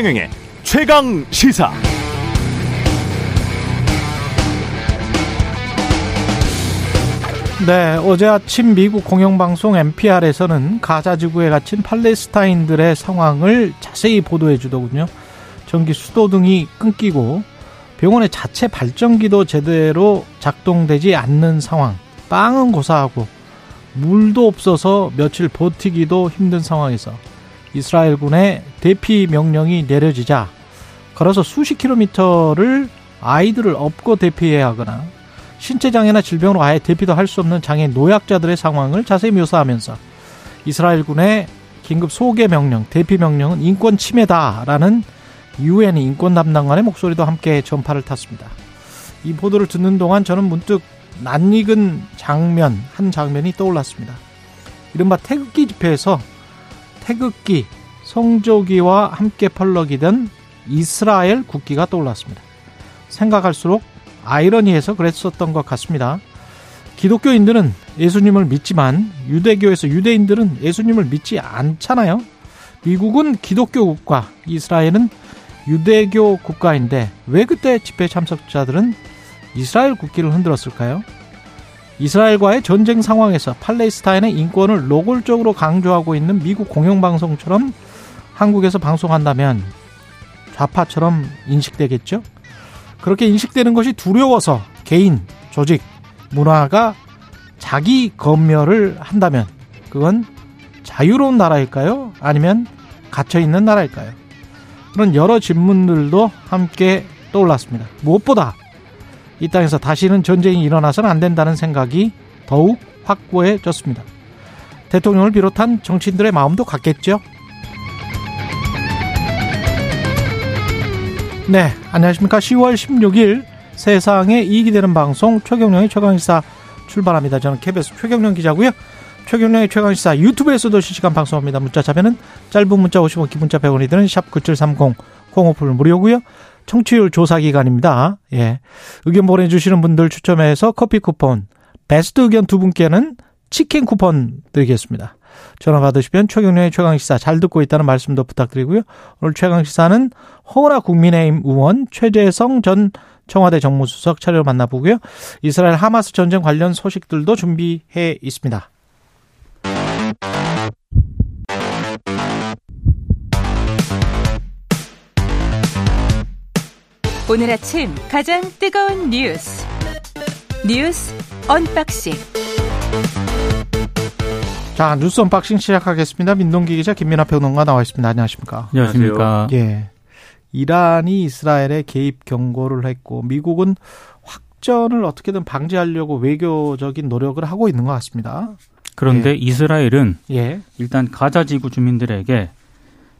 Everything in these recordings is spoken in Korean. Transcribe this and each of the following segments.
최경영의 최강 시사. 네, 어제 아침 미국 공영방송 NPR에서는 가자 지구에 갇힌 팔레스타인들의 상황을 자세히 보도해 주더군요. 전기 수도 등이 끊기고 병원의 자체 발전기도 제대로 작동되지 않는 상황. 빵은 고사하고 물도 없어서 며칠 버티기도 힘든 상황에서 이스라엘군의 대피 명령이 내려지자 걸어서 수십 킬로미터를 아이들을 업고 대피해야 하거나 신체 장애나 질병으로 아예 대피도 할 수 없는 장애 노약자들의 상황을 자세히 묘사하면서 이스라엘군의 긴급 소개 명령, 대피 명령은 인권 침해다라는 유엔 인권 담당관의 목소리도 함께 전파를 탔습니다. 이 보도를 듣는 동안 저는 문득 낯익은 장면, 한 장면이 떠올랐습니다. 이른바 태극기 집회에서 태극기, 성조기와 함께 펄럭이던 이스라엘 국기가 떠올랐습니다. 생각할수록 아이러니해서 그랬었던 것 같습니다. 기독교인들은 예수님을 믿지만 유대교에서 유대인들은 예수님을 믿지 않잖아요. 미국은 기독교 국가, 이스라엘은 유대교 국가인데 왜 그때 집회 참석자들은 이스라엘 국기를 흔들었을까요? 이스라엘과의 전쟁 상황에서 팔레스타인의 인권을 노골적으로 강조하고 있는 미국 공영방송처럼 한국에서 방송한다면 좌파처럼 인식되겠죠? 그렇게 인식되는 것이 두려워서 개인, 조직, 문화가 자기 검열을 한다면 그건 자유로운 나라일까요? 아니면 갇혀있는 나라일까요? 그런 여러 질문들도 함께 떠올랐습니다. 무엇보다 이 땅에서 다시는 전쟁이 일어나서는 안 된다는 생각이 더욱 확고해졌습니다. 대통령을 비롯한 정치인들의 마음도 같겠죠? 네, 안녕하십니까. 10월 16일 세상에 이익이 되는 방송 최경령의 최강시사 출발합니다. 저는 KBS 최경령 기자고요. 최경령의 최강시사 유튜브에서도 실시간 방송합니다. 문자 자면은 짧은 문자 50원, 기본자 100원이 드는 샵 9730 콩오플 무료고요. 청취율 조사 기간입니다. 예. 의견 보내주시는 분들 추첨해서 커피 쿠폰, 베스트 의견 두 분께는 치킨 쿠폰 드리겠습니다. 전화 받으시면 최경련의 최강시사 잘 듣고 있다는 말씀도 부탁드리고요. 오늘 최강시사는 허나 국민의힘 의원 최재성 전 청와대 정무수석 차례로 만나보고요. 이스라엘 하마스 전쟁 관련 소식들도 준비해 있습니다. 오늘 아침 가장 뜨거운 뉴스 뉴스 언박싱 자, 뉴스 언박싱 시작하겠습니다. 민동기 기자 김민아 평론가 나와 있습니다. 안녕하십니까? 안녕하십니까? 예. 이란이 이스라엘에 개입 경고를 했고 미국은 확전을 어떻게든 방지하려고 외교적인 노력을 하고 있는 것 같습니다. 그런데 예. 이스라엘은 예. 일단 가자 지구 주민들에게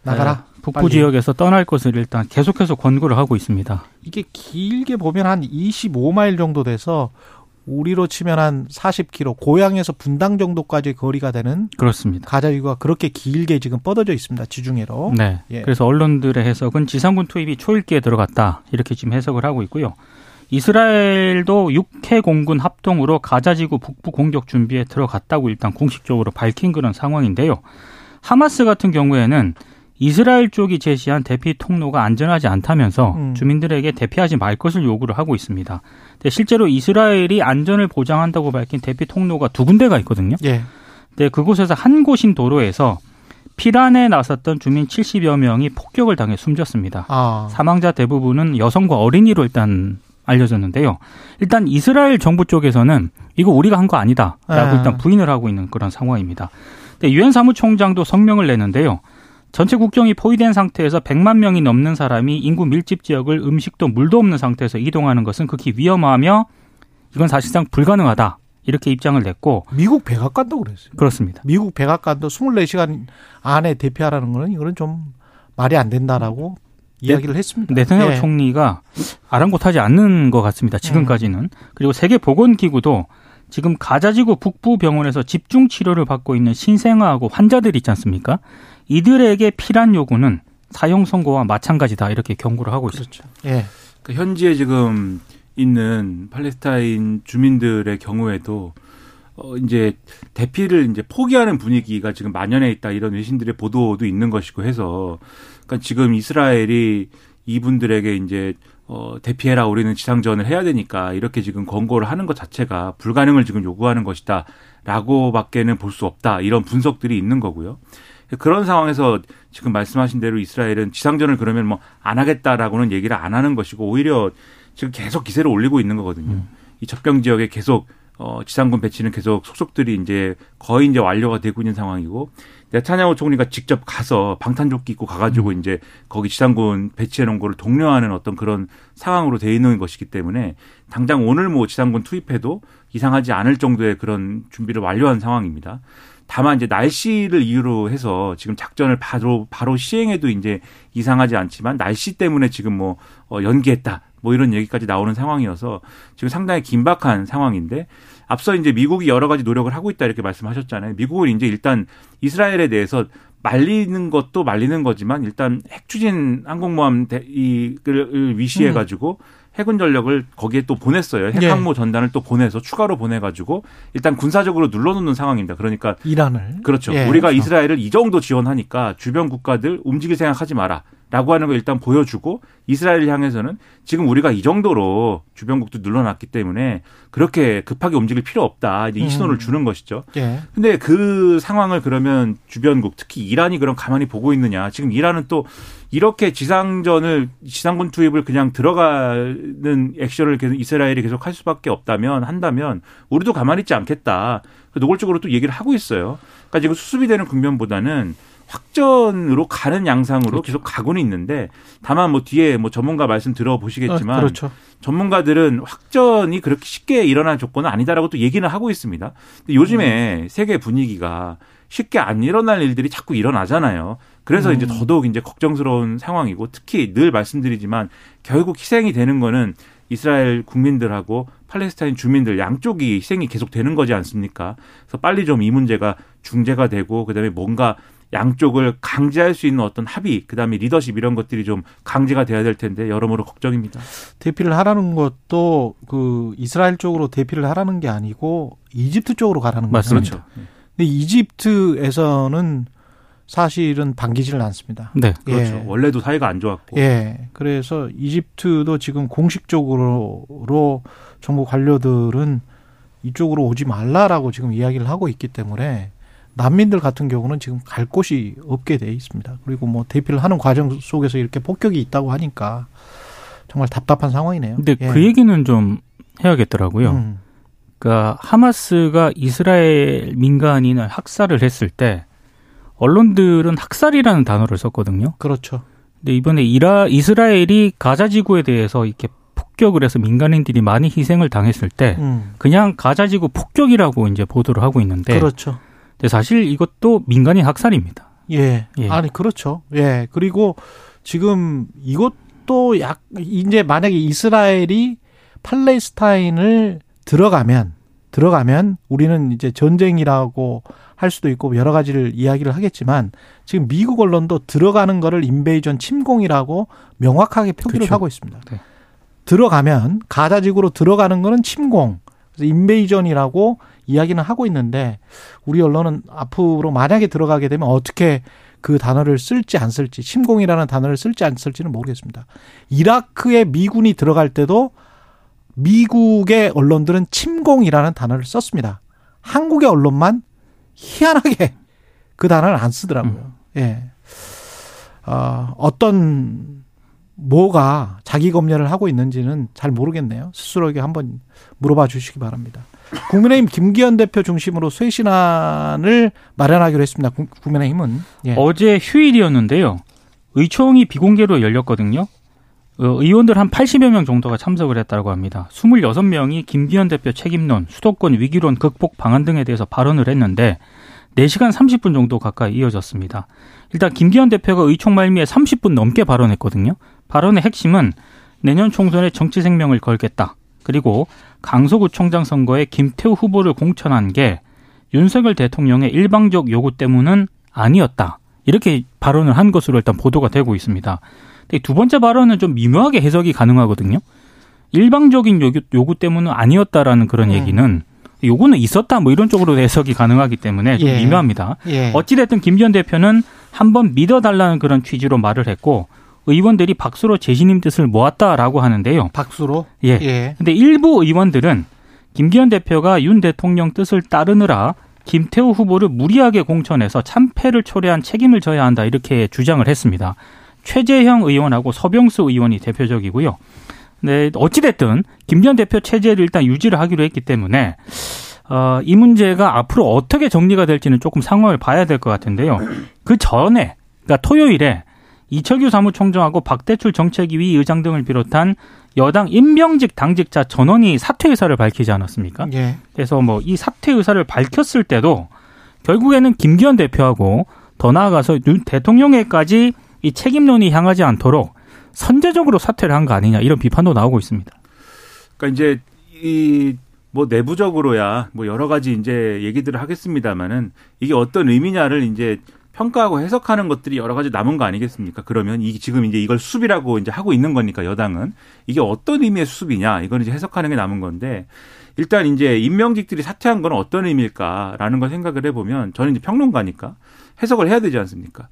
나가라. 북부 빨리. 지역에서 떠날 것을 일단 계속해서 권고를 하고 있습니다. 이게 길게 보면 한 25마일 정도 돼서 우리로 치면 한 40km, 고향에서 분당 정도까지 거리가 되는 그렇습니다. 가자지구가 그렇게 길게 지금 뻗어져 있습니다. 지중해로. 네. 예. 그래서 언론들의 해석은 지상군 투입이 초읽기에 들어갔다 이렇게 지금 해석을 하고 있고요. 이스라엘도 육해 공군 합동으로 가자지구 북부 공격 준비에 들어갔다고 일단 공식적으로 밝힌 그런 상황인데요. 하마스 같은 경우에는 이스라엘 쪽이 제시한 대피 통로가 안전하지 않다면서 음. 주민들에게 대피하지 말 것을 요구를 하고 있습니다. 근데 실제로 이스라엘이 안전을 보장한다고 밝힌 대피 통로가 두 군데가 있거든요. 예. 근데 그곳에서 한 곳인 도로에서 피란에 나섰던 주민 70여 명이 폭격을 당해 숨졌습니다. 아. 사망자 대부분은 여성과 어린이로 일단 알려졌는데요. 일단 이스라엘 정부 쪽에서는 이거 우리가 한 거 아니다라고 아. 일단 부인을 하고 있는 그런 상황입니다. 근데 유엔 사무총장도 성명을 내는데요. 전체 국경이 포위된 상태에서 100만 명이 넘는 사람이 인구 밀집 지역을 음식도 물도 없는 상태에서 이동하는 것은 극히 위험하며 이건 사실상 불가능하다. 이렇게 입장을 냈고 미국 백악관도 그랬어요. 그렇습니다. 미국 백악관도 24시간 안에 대피하라는 거는 이거는 좀 말이 안 된다라고 이야기를 했습니다. 네타냐후 예. 총리가 아랑곳하지 않는 것 같습니다. 지금까지는. 그리고 세계 보건 기구도 지금 가자지구 북부 병원에서 집중 치료를 받고 있는 신생아하고 환자들 있지 않습니까? 이들에게 필요한 요구는 사형 선고와 마찬가지다 이렇게 경고를 하고 있었죠. 예. 그 현지에 지금 있는 팔레스타인 주민들의 경우에도 어 이제 대피를 이제 포기하는 분위기가 지금 만연해 있다 이런 외신들의 보도도 있는 것이고 해서 그러니까 지금 이스라엘이 이분들에게 이제 어, 대피해라 우리는 지상전을 해야 되니까 이렇게 지금 권고를 하는 것 자체가 불가능을 지금 요구하는 것이다. 라고밖에는 볼 수 없다. 이런 분석들이 있는 거고요. 그런 상황에서 지금 말씀하신 대로 이스라엘은 지상전을 그러면 뭐 안 하겠다라고는 얘기를 안 하는 것이고 오히려 지금 계속 기세를 올리고 있는 거거든요. 음. 이 접경 지역에 계속 어, 지상군 배치는 계속 속속들이 이제 거의 이제 완료가 되고 있는 상황이고 네타냐후 총리가 직접 가서 방탄조끼 입고 가가지고 음. 이제 거기 지상군 배치해 놓은 거를 독려하는 어떤 그런 상황으로 돼 있는 것이기 때문에 당장 오늘 뭐 지상군 투입해도 이상하지 않을 정도의 그런 준비를 완료한 상황입니다. 다만 이제 날씨를 이유로 해서 지금 작전을 바로 바로 시행해도 이제 이상하지 않지만 날씨 때문에 지금 뭐 어, 연기했다 뭐 이런 얘기까지 나오는 상황이어서 지금 상당히 긴박한 상황인데 앞서 이제 미국이 여러 가지 노력을 하고 있다 이렇게 말씀하셨잖아요. 미국은 이제 일단 이스라엘에 대해서 말리는 것도 말리는 거지만 일단 핵추진 항공모함 이를 위시해 가지고 음. 해군 전력을 거기에 또 보냈어요. 핵항모 예. 전단을 또 보내서 추가로 보내가지고 일단 군사적으로 눌러놓는 상황입니다. 그러니까 이란을 그렇죠. 예. 우리가 이스라엘을 이 정도 지원하니까 주변 국가들 움직일 생각하지 마라. 라고 하는 걸 일단 보여주고 이스라엘을 향해서는 지금 우리가 이 정도로 주변국도 눌러놨기 때문에 그렇게 급하게 움직일 필요 없다. 이제 이 음. 신호를 주는 것이죠. 예. 근데 그 상황을 그러면 주변국 특히 이란이 그럼 가만히 보고 있느냐. 지금 이란은 또 이렇게 지상전을 지상군 투입을 그냥 들어가는 액션을 계속 이스라엘이 계속 할 수밖에 없다면 한다면 우리도 가만히 있지 않겠다. 노골적으로 또 얘기를 하고 있어요. 그러니까 지금 수습이 되는 국면보다는 확전으로 가는 양상으로 그렇죠. 계속 가고는 있는데 다만 뭐 뒤에 뭐 전문가 말씀 들어보시겠지만 아, 그렇죠. 전문가들은 확전이 그렇게 쉽게 일어날 조건은 아니다라고 또 얘기는 하고 있습니다. 근데 요즘에 음. 세계 분위기가 쉽게 안 일어날 일들이 자꾸 일어나잖아요. 그래서 음. 이제 더더욱 이제 걱정스러운 상황이고 특히 늘 말씀드리지만 결국 희생이 되는 거는 이스라엘 국민들하고 팔레스타인 주민들 양쪽이 희생이 계속 되는 거지 않습니까? 그래서 빨리 좀 이 문제가 중재가 되고 그다음에 뭔가 양쪽을 강제할 수 있는 어떤 합의, 그다음에 리더십 이런 것들이 좀 강제가 돼야 될 텐데 여러모로 걱정입니다. 대피를 하라는 것도 그 이스라엘 쪽으로 대피를 하라는 게 아니고 이집트 쪽으로 가라는 거죠. 맞습니다. 그렇죠. 근데 이집트에서는 사실은 반기지를 않습니다. 네, 그렇죠. 예. 원래도 사이가 안 좋았고. 예. 그래서 이집트도 지금 공식적으로 정부 관료들은 이쪽으로 오지 말라라고 지금 이야기를 하고 있기 때문에 난민들 같은 경우는 지금 갈 곳이 없게 돼 있습니다. 그리고 뭐 대피를 하는 과정 속에서 이렇게 폭격이 있다고 하니까 정말 답답한 상황이네요. 근데 예. 그 얘기는 좀 해야겠더라고요. 음. 그러니까 하마스가 이스라엘 민간인을 학살을 했을 때 언론들은 학살이라는 단어를 썼거든요. 그렇죠. 근데 이번에 이라 이스라엘이 가자 지구에 대해서 이렇게 폭격을 해서 민간인들이 많이 희생을 당했을 때 음. 그냥 가자 지구 폭격이라고 이제 보도를 하고 있는데 그렇죠. 근데 사실 이것도 민간인 학살입니다. 예. 예. 아니 그렇죠. 예. 그리고 지금 이것도 약 이제 만약에 이스라엘이 팔레스타인을 들어가면 들어가면 우리는 이제 전쟁이라고 할 수도 있고 여러 가지를 이야기를 하겠지만 지금 미국 언론도 들어가는 거를 인베이전 침공이라고 명확하게 표기를 그렇죠. 하고 있습니다. 네. 들어가면 가자지구로 들어가는 거는 침공. 그래서 인베이전이라고 이야기는 하고 있는데 우리 언론은 앞으로 만약에 들어가게 되면 어떻게 그 단어를 쓸지 안 쓸지 침공이라는 단어를 쓸지 안 쓸지는 모르겠습니다. 이라크에 미군이 들어갈 때도 미국의 언론들은 침공이라는 단어를 썼습니다. 한국의 언론만 희한하게 그 단어를 안 쓰더라고요. 음. 예. 어, 어떤 뭐가 자기 검열을 하고 있는지는 잘 모르겠네요. 스스로에게 한번 물어봐 주시기 바랍니다. 국민의힘 김기현 대표 중심으로 쇄신안을 마련하기로 했습니다. 국민의힘은 예. 어제 휴일이었는데요. 의총이 비공개로 열렸거든요. 어, 의원들 한 80여 명 정도가 참석을 했다고 합니다. 26명이 김기현 대표 책임론, 수도권 위기론 극복 방안 등에 대해서 발언을 했는데 4시간 30분 정도 가까이 이어졌습니다. 일단 김기현 대표가 의총 말미에 30분 넘게 발언했거든요. 발언의 핵심은 내년 총선에 정치 생명을 걸겠다. 그리고 강서구청장 선거에 김태우 후보를 공천한 게 윤석열 대통령의 일방적 요구 때문은 아니었다. 이렇게 발언을 한 것으로 일단 보도가 되고 있습니다. 두 번째 발언은 좀 미묘하게 해석이 가능하거든요. 일방적인 요구, 요구 때문은 아니었다라는 그런 음. 얘기는 요구는 있었다 뭐 이런 쪽으로 해석이 가능하기 때문에 좀 예. 미묘합니다. 예. 어찌됐든 김기현 대표는 한번 믿어달라는 그런 취지로 말을 했고 의원들이 박수로 재신임 뜻을 모았다라고 하는데요. 박수로? 예. 예. 근데 일부 의원들은 김기현 대표가 윤 대통령 뜻을 따르느라 김태우 후보를 무리하게 공천해서 참패를 초래한 책임을 져야 한다 이렇게 주장을 했습니다. 최재형 의원하고 서병수 의원이 대표적이고요. 네, 어찌됐든 김기현 대표 체제를 일단 유지를 하기로 했기 때문에 어, 이 문제가 앞으로 어떻게 정리가 될지는 조금 상황을 봐야 될 것 같은데요. 그 전에, 그러니까 토요일에 이철규 사무총장하고 박대출 정책위 의장 등을 비롯한 여당 임명직 당직자 전원이 사퇴 의사를 밝히지 않았습니까? 예. 그래서 뭐 이 사퇴 의사를 밝혔을 때도 결국에는 김기현 대표하고 더 나아가서 윤 대통령에까지 이 책임론이 향하지 않도록 선제적으로 사퇴를 한 거 아니냐 이런 비판도 나오고 있습니다. 그러니까 이제 이 뭐 내부적으로야 뭐 여러 가지 이제 얘기들을 하겠습니다만은 이게 어떤 의미냐를 이제 평가하고 해석하는 것들이 여러 가지 남은 거 아니겠습니까? 그러면 이 지금 이제 이걸 수습이라고 이제 하고 있는 거니까 여당은 이게 어떤 의미의 수습이냐 이거는 이제 해석하는 게 남은 건데 일단 이제 임명직들이 사퇴한 건 어떤 의미일까라는 걸 생각을 해보면 저는 이제 평론가니까 해석을 해야 되지 않습니까?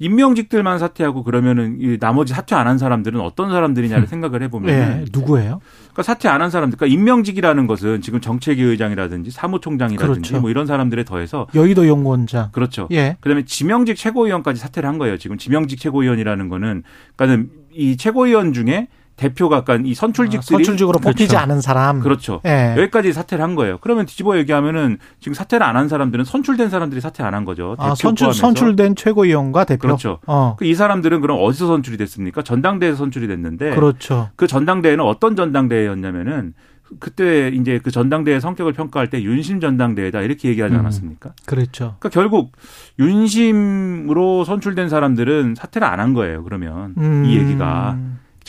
임명직들만 사퇴하고 그러면은 이 나머지 사퇴 안 한 사람들은 어떤 사람들이냐를 생각을 해보면 예. 누구예요? 그러니까 사퇴 안 한 사람들, 그러니까 임명직이라는 것은 지금 정책위 의장이라든지 사무총장이라든지 그렇죠. 뭐 이런 사람들에 더해서 여의도 연구원장. 그렇죠. 예. 그다음에 지명직 최고위원까지 사퇴를 한 거예요. 지금 지명직 최고위원이라는 거는 그러니까는 이 최고위원 중에 대표가 약간 이 선출직들이 아, 선출직으로 뽑히지 그렇죠. 않은 사람. 그렇죠. 예. 여기까지 사퇴를 한 거예요. 그러면 뒤집어 얘기하면은 지금 사퇴를 안 한 사람들은 선출된 사람들이 사퇴 안 한 거죠. 아, 선출, 포함해서. 선출된 최고위원과 대표. 그렇죠. 어. 그 이 사람들은 그럼 어디서 선출이 됐습니까? 전당대에서 선출이 됐는데 그렇죠. 그 전당대회는 어떤 전당대회였냐면은 그때 이제 그 전당대회 성격을 평가할 때 윤심 전당대회다 이렇게 얘기하지 음. 않았습니까? 그렇죠. 그러니까 결국 윤심으로 선출된 사람들은 사퇴를 안 한 거예요. 그러면 음. 이 얘기가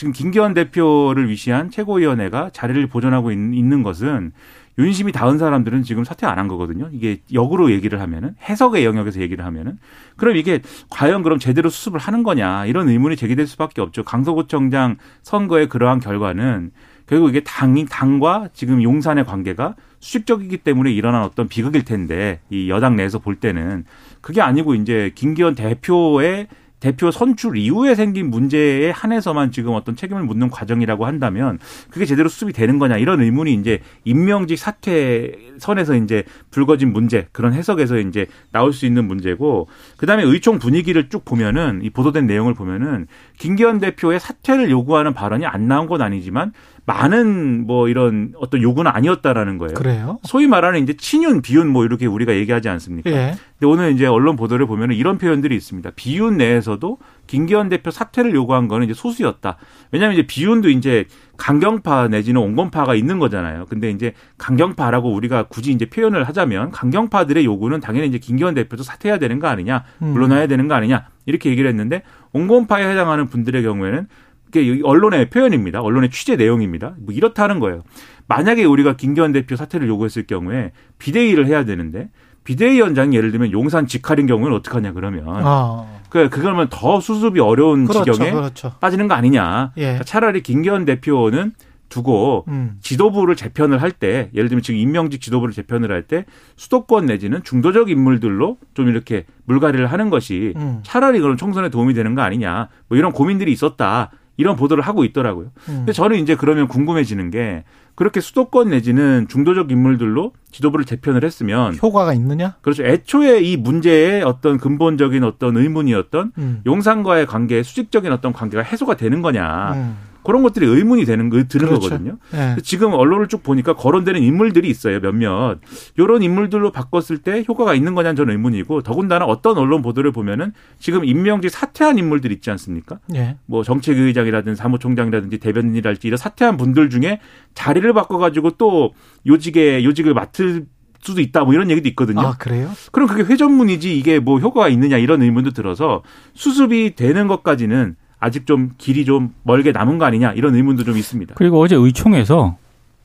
지금 김기현 대표를 위시한 최고위원회가 자리를 보존하고 있, 는 것은 윤심이 닿은 사람들은 지금 사퇴 안 한 거거든요. 이게 역으로 얘기를 하면은 해석의 영역에서 얘기를 하면은 그럼 이게 과연 그럼 제대로 수습을 하는 거냐 이런 의문이 제기될 수밖에 없죠. 강서구청장 선거의 그러한 결과는 결국 이게 당 당과 지금 용산의 관계가 수직적이기 때문에 일어난 어떤 비극일 텐데 이 여당 내에서 볼 때는 그게 아니고 이제 김기현 대표의 대표 선출 이후에 생긴 문제에 한해서만 지금 어떤 책임을 묻는 과정이라고 한다면 그게 제대로 수습이 되는 거냐 이런 의문이 이제 임명직 사퇴 선에서 이제 불거진 문제 그런 해석에서 이제 나올 수 있는 문제고 그다음에 의총 분위기를 쭉 보면은 이 보도된 내용을 보면은 김기현 대표의 사퇴를 요구하는 발언이 안 나온 건 아니지만 많은 뭐 이런 어떤 요구는 아니었다라는 거예요. 그래요? 소위 말하는 이제 친윤, 비윤 뭐 이렇게 우리가 얘기하지 않습니까? 예. 근데 오늘 이제 언론 보도를 보면은 이런 표현들이 있습니다. 비윤 내에서도 김기현 대표 사퇴를 요구한 거는 이제 소수였다. 왜냐하면 이제 비윤도 이제 강경파 내지는 온건파가 있는 거잖아요. 근데 이제 강경파라고 우리가 굳이 이제 표현을 하자면 강경파들의 요구는 당연히 이제 김기현 대표도 사퇴해야 되는 거 아니냐, 음. 물러나야 되는 거 아니냐 이렇게 얘기를 했는데 온건파에 해당하는 분들의 경우에는 그게 언론의 표현입니다. 언론의 취재 내용입니다. 뭐 이렇다는 거예요. 만약에 우리가 김기현 대표 사퇴를 요구했을 경우에 비대위를 해야 되는데 비대위원장이 예를 들면 용산 직할인 경우는 어떡하냐 그러면 아. 그 그러면 더 수습이 어려운 그렇죠. 지경에 그렇죠. 빠지는 거 아니냐. 예. 그러니까 차라리 김기현 대표는 두고 음. 지도부를 재편을 할 때 예를 들면 지금 임명직 지도부를 재편을 할 때 수도권 내지는 중도적 인물들로 좀 이렇게 물갈이를 하는 것이 음. 차라리 그런 총선에 도움이 되는 거 아니냐. 뭐 이런 고민들이 있었다. 이런 보도를 하고 있더라고요. 음. 근데 저는 이제 그러면 궁금해지는 게 그렇게 수도권 내지는 중도적 인물들로 지도부를 재편을 했으면 효과가 있느냐? 그렇죠. 애초에 이 문제의 어떤 근본적인 어떤 의문이었던 음. 용산과의 관계, 수직적인 어떤 관계가 해소가 되는 거냐. 음. 그런 것들이 의문이 되는 거 드는 그렇죠. 거거든요. 예. 지금 언론을 쭉 보니까 거론되는 인물들이 있어요. 몇몇. 이런 인물들로 바꿨을 때 효과가 있는 거냐는 저는 의문이고 더군다나 어떤 언론 보도를 보면은 지금 임명직 사퇴한 인물들 있지 않습니까? 예. 뭐 정책의장이라든지 사무총장이라든지 대변인이랄지 이런 사퇴한 분들 중에 자리를 바꿔가지고 또 요직에 요직을 맡을 수도 있다 뭐 이런 얘기도 있거든요. 아, 그래요? 그럼 그게 회전문이지 이게 뭐 효과가 있느냐 이런 의문도 들어서 수습이 되는 것까지는 아직 좀 길이 좀 멀게 남은 거 아니냐 이런 의문도 좀 있습니다. 그리고 어제 의총에서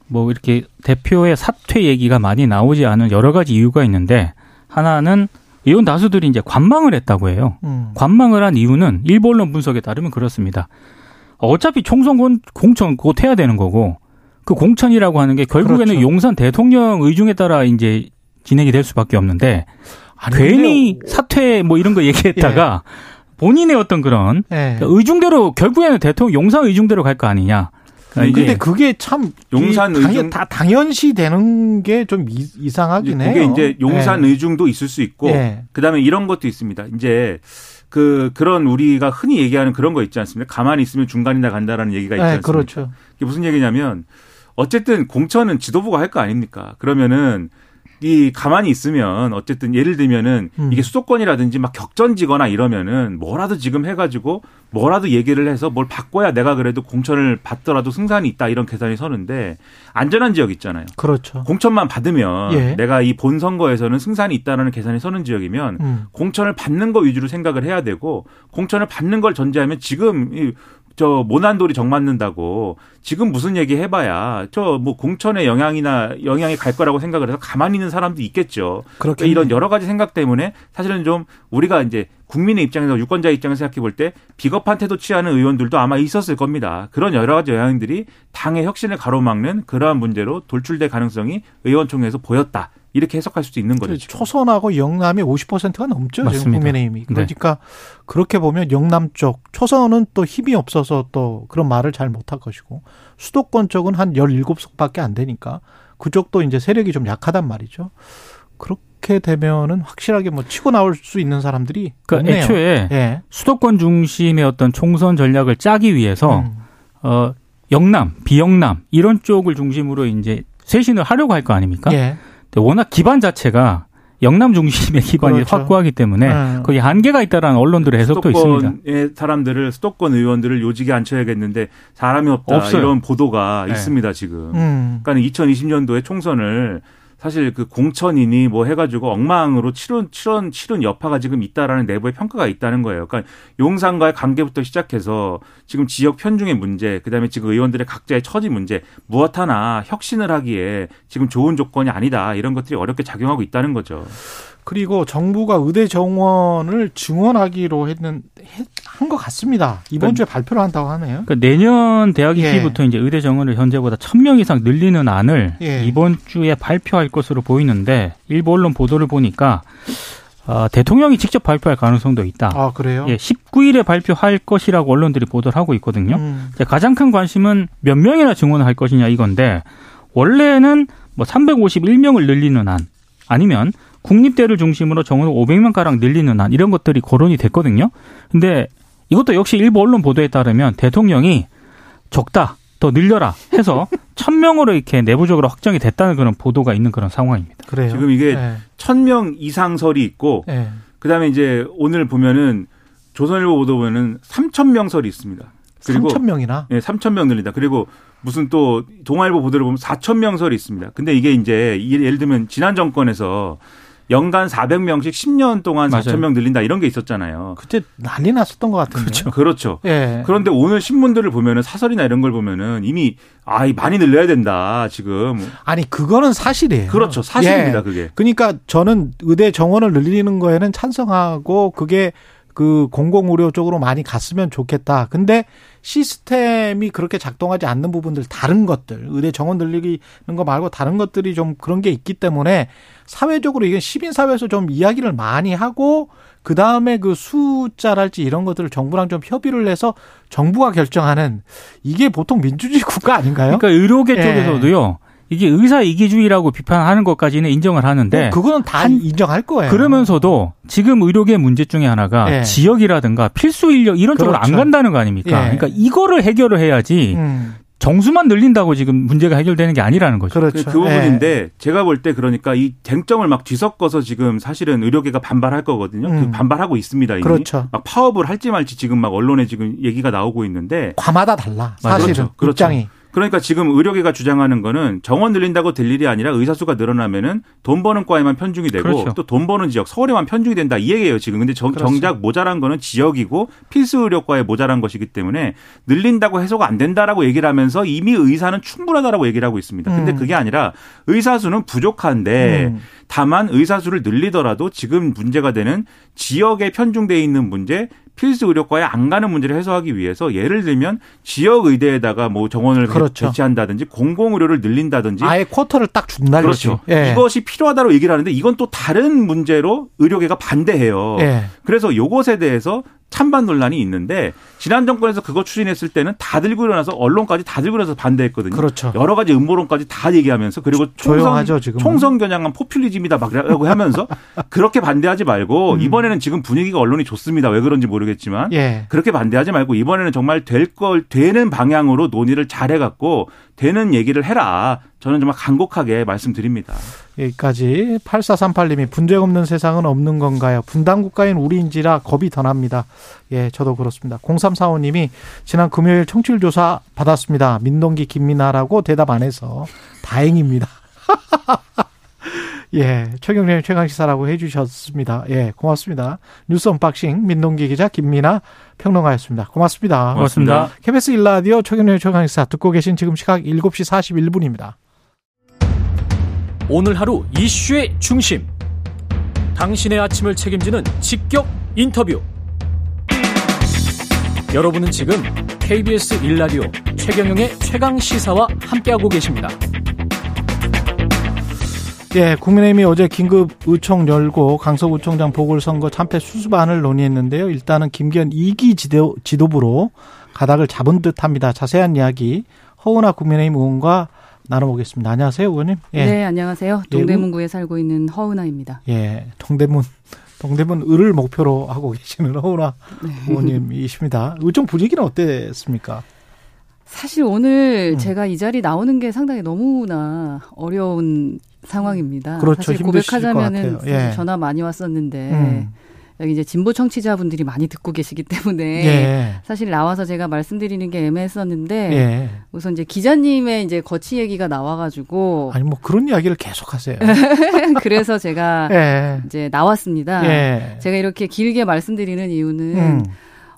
뭐 이렇게 대표의 사퇴 얘기가 많이 나오지 않은 여러 가지 이유가 있는데 하나는 의원 다수들이 이제 관망을 했다고 해요. 음. 관망을 한 이유는 일본 언론 분석에 따르면 그렇습니다. 어차피 총선 공- 공천 곧 해야 되는 거고 그 공천이라고 하는 게 결국에는 그렇죠. 용산 대통령 의중에 따라 이제 진행이 될 수밖에 없는데 아니, 괜히 근데- 사퇴 뭐 이런 거 얘기했다가 본인의 어떤 그런 예. 그러니까 의중대로 결국에는 대통령 용산 의중대로 갈 거 아니냐. 그러니까 근데 이게 그게 참 용산 이 당연, 의중- 다 당연시 되는 게 좀 이상하긴 해요. 그게 이제 용산 예. 의중도 있을 수 있고 예. 그다음에 이런 것도 있습니다. 이제 그 그런 우리가 흔히 얘기하는 그런 거 있지 않습니까? 가만히 있으면 중간이나 간다라는 얘기가 있지 예, 않습니까? 그렇죠. 이게 무슨 얘기냐면 어쨌든 공천은 지도부가 할 거 아닙니까? 그러면은 이 가만히 있으면 어쨌든 예를 들면은 음. 이게 수도권이라든지 막 격전지거나 이러면은 뭐라도 지금 해가지고 뭐라도 얘기를 해서 뭘 바꿔야 내가 그래도 공천을 받더라도 승산이 있다 이런 계산이 서는데 안전한 지역 있잖아요. 그렇죠. 공천만 받으면 예. 내가 이 본 선거에서는 승산이 있다라는 계산이 서는 지역이면 음. 공천을 받는 거 위주로 생각을 해야 되고 공천을 받는 걸 전제하면 지금 이 저 모난돌이 정 맞는다고 지금 무슨 얘기 해봐야 저 뭐 공천의 영향이나 영향이 갈 거라고 생각을 해서 가만히 있는 사람도 있겠죠. 그렇게 그러니까 이런 여러 가지 생각 때문에 사실은 좀 우리가 이제 국민의 입장에서 유권자 입장에서 생각해 볼 때 비겁한 태도 취하는 의원들도 아마 있었을 겁니다. 그런 여러 가지 영향들이 당의 혁신을 가로막는 그러한 문제로 돌출될 가능성이 의원총회에서 보였다. 이렇게 해석할 수도 있는 거죠. 지금. 초선하고 영남이 50%가 넘죠. 지금 맞습니다. 국민의힘이. 네. 그러니까 그렇게 보면 영남 쪽 초선은 또 힘이 없어서 또 그런 말을 잘 못할 것이고 수도권 쪽은 한 17석밖에 안 되니까 그쪽도 이제 세력이 좀 약하단 말이죠. 그렇 게 되면은 확실하게 뭐 치고 나올 수 있는 사람들이 그러니까 없네요. 애초에 예. 수도권 중심의 어떤 총선 전략을 짜기 위해서 음. 어 영남, 비영남 이런 쪽을 중심으로 이제 쇄신을 하려고 할 거 아닙니까? 예. 근데 워낙 기반 자체가 영남 중심의 기반이 그렇죠. 확고하기 때문에 음. 거기 한계가 있다라는 언론들의 해석도 있습니다. 수도권의 사람들을 수도권 의원들을 요직에 앉혀야겠는데 사람이 없다 없어요. 이런 보도가 네. 있습니다 지금. 음. 그러니까 2020년도에 총선을 사실 그 공천이니 뭐 해가지고 엉망으로 치른 치른 치른 여파가 지금 있다라는 내부의 평가가 있다는 거예요. 그러니까 용산과의 관계부터 시작해서 지금 지역 편중의 문제, 그다음에 지금 의원들의 각자의 처지 문제 무엇 하나 혁신을 하기에 지금 좋은 조건이 아니다 이런 것들이 어렵게 작용하고 있다는 거죠. 그리고 정부가 의대 정원을 증원하기로 했는 한 것 같습니다. 이번 그러니까- 주에 발표를 한다고 하네요. 그러니까 내년 대학 예. 입시부터 이제 의대 정원을 현재보다 1000명 이상 늘리는 안을 예. 이번 주에 발표할 것으로 보이는데 일부 언론 보도를 보니까 어, 대통령이 직접 발표할 가능성도 있다. 아 그래요? 예, 19일에 발표할 것이라고 언론들이 보도를 하고 있거든요. 음. 가장 큰 관심은 몇 명이나 증원을 할 것이냐 이건데 원래는 뭐 351명을 늘리는 안 아니면 국립대를 중심으로 정원을 500명 가량 늘리는 안 이런 것들이 거론이 됐거든요. 근데 이것도 역시 일부 언론 보도에 따르면 대통령이 적다 더 늘려라 해서 1000명으로 이렇게 내부적으로 확정이 됐다는 그런 보도가 있는 그런 상황입니다. 그래요. 지금 이게 예. 천명 이상 설이 있고 예. 그다음에 이제 오늘 보면은 조선일보 보도 보면은 3천 명 설이 있습니다. 그리고 3천 명이나. 예, 3천 명 늘린다. 그리고 무슨 또 동아일보 보도를 보면 4천 명 설이 있습니다. 근데 이게 이제 이- 예를 들면 지난 정권에서 연간 400명씩 10년 동안 맞아요. 4천 명 늘린다 이런 게 있었잖아요. 그때 난리 났었던 것 같은데. 그렇죠. 그렇죠. 예. 그런데 오늘 신문들을 보면은 사설이나 이런 걸 보면은 이미 아, 이 많이 늘려야 된다. 지금. 아니 그거는 사실이에요. 그렇죠. 사실입니다. 예. 그게. 그러니까 저는 의대 정원을 늘리는 거에는 찬성하고 그게 그 공공의료 쪽으로 많이 갔으면 좋겠다. 근데 시스템이 그렇게 작동하지 않는 부분들 다른 것들 의대 정원 늘리는 거 말고 다른 것들이 좀 그런 게 있기 때문에 사회적으로 이게 시민 사회에서 좀 이야기를 많이 하고 그 다음에 그 숫자랄지 이런 것들을 정부랑 좀 협의를 해서 정부가 결정하는 이게 보통 민주주의 국가 아닌가요? 그러니까 의료계 예. 쪽에서도요. 이게 의사 이기주의라고 비판하는 것까지는 인정을 하는데 뭐 그거는 다 한- 인정할 거예요. 그러면서도 지금 의료계 문제 중에 하나가 예. 지역이라든가 필수 인력 이런 쪽으로 안 그렇죠. 간다는 거 아닙니까? 예. 그러니까 이거를 해결을 해야지 음, 정수만 늘린다고 지금 문제가 해결되는 게 아니라는 거죠. 그렇죠. 그, 그 부분인데 제가 볼 때 그러니까 이 쟁점을 막 뒤섞어서 지금 사실은 의료계가 반발할 거거든요. 음. 그 반발하고 있습니다. 이미. 그렇죠. 막 파업을 할지 말지 지금 막 언론에 지금 얘기가 나오고 있는데 과마다 달라. 맞아요. 사실은 그렇죠. 그렇죠. 입장이. 그러니까 지금 의료계가 주장하는 거는 정원 늘린다고 될 일이 아니라 의사 수가 늘어나면은 돈 버는 과에만 편중이 되고 그렇죠. 또돈 버는 지역 서울에만 편중이 된다 이 얘기예요 지금. 근데 정. 정작 모자란 거는 지역이고 필수 의료과에 모자란 것이기 때문에 늘린다고 해소가 안 된다라고 얘기를 하면서 이미 의사는 충분하다라고 얘기를 하고 있습니다. 근데 음. 그게 아니라 의사 수는 부족한데 음. 다만 의사 수를 늘리더라도 지금 문제가 되는 지역에 편중돼 있는 문제, 필수 의료과에 안 가는 문제를 해소하기 위해서 예를 들면 지역 의대에다가 뭐 정원을 그렇죠. 배치한다든지 공공 의료를 늘린다든지 아예 쿼터를 딱 준다 그렇죠. 예. 이것이 필요하다고 얘기를 하는데 이건 또 다른 문제로 의료계가 반대해요. 예. 그래서 요것에 대해서 찬반 논란이 있는데 지난 정권에서 그거 추진했을 때는 다 들고 일어나서 언론까지 다 들고 일어나서 반대했거든요. 그렇죠. 여러 가지 음모론까지 다 얘기하면서 그리고 총선. 총선 겨냥한 포퓰리즘이다 막라고 하면서 그렇게 반대하지 말고 음. 이번에는 지금 분위기가 언론이 좋습니다. 왜 그런지 모르겠지만 예. 그렇게 반대하지 말고 이번에는 정말 될 걸 되는 방향으로 논의를 잘 해 갖고 되는 얘기를 해라. 저는 정말 간곡하게 말씀드립니다. 여기까지 8438님이 분쟁 없는 세상은 없는 건가요? 분단 국가인 우리인지라 겁이 더 납니다. 예, 저도 그렇습니다. 0345님이 지난 금요일 청취율 조사 받았습니다. 민동기 김민아라고 대답 안 해서 다행입니다. 예, 최경영 최강시사라고 해주셨습니다. 예, 고맙습니다. 뉴스 언박싱 민동기 기자 김민아 평론가였습니다. 고맙습니다. 고맙습니다. KBS 일라디오 최경영 최강시사 듣고 계신 지금 시각 7시 41분입니다. 오늘 하루 이슈의 중심. 당신의 아침을 책임지는 직격 인터뷰. 여러분은 지금 KBS 일라디오 최경영의 최강 시사와 함께하고 계십니다. 예, 국민의힘이 어제 긴급 의총 열고 강서구청장 보궐선거 참패 수습안을 논의했는데요. 일단은 김기현 2기 지도, 지도부로 가닥을 잡은 듯합니다. 자세한 이야기 허은하 국민의힘 의원과 나눠보겠습니다. 안녕하세요, 의원님. 예. 네, 안녕하세요. 예, 동대문구에 살고 있는 허은아입니다. 예, 동대문 동대문 을을 목표로 하고 계시는 허은하 네. 의원님이십니다. 의총 분위기는 어땠습니까? 사실 오늘 음. 제가 이 자리 나오는 게 상당히 너무나 어려운 상황입니다. 그렇죠. 사실 고백하자면은. 예. 전화 많이 왔었는데 음. 여기 이제 진보 청취자분들이 많이 듣고 계시기 때문에 예. 사실 나와서 제가 말씀드리는 게 애매했었는데 예. 우선 이제 기자님의 이제 거치 얘기가 나와가지고 아니 뭐 그런 이야기를 계속 하세요. 그래서 제가 예. 이제 나왔습니다. 예. 제가 이렇게 길게 말씀드리는 이유는 음.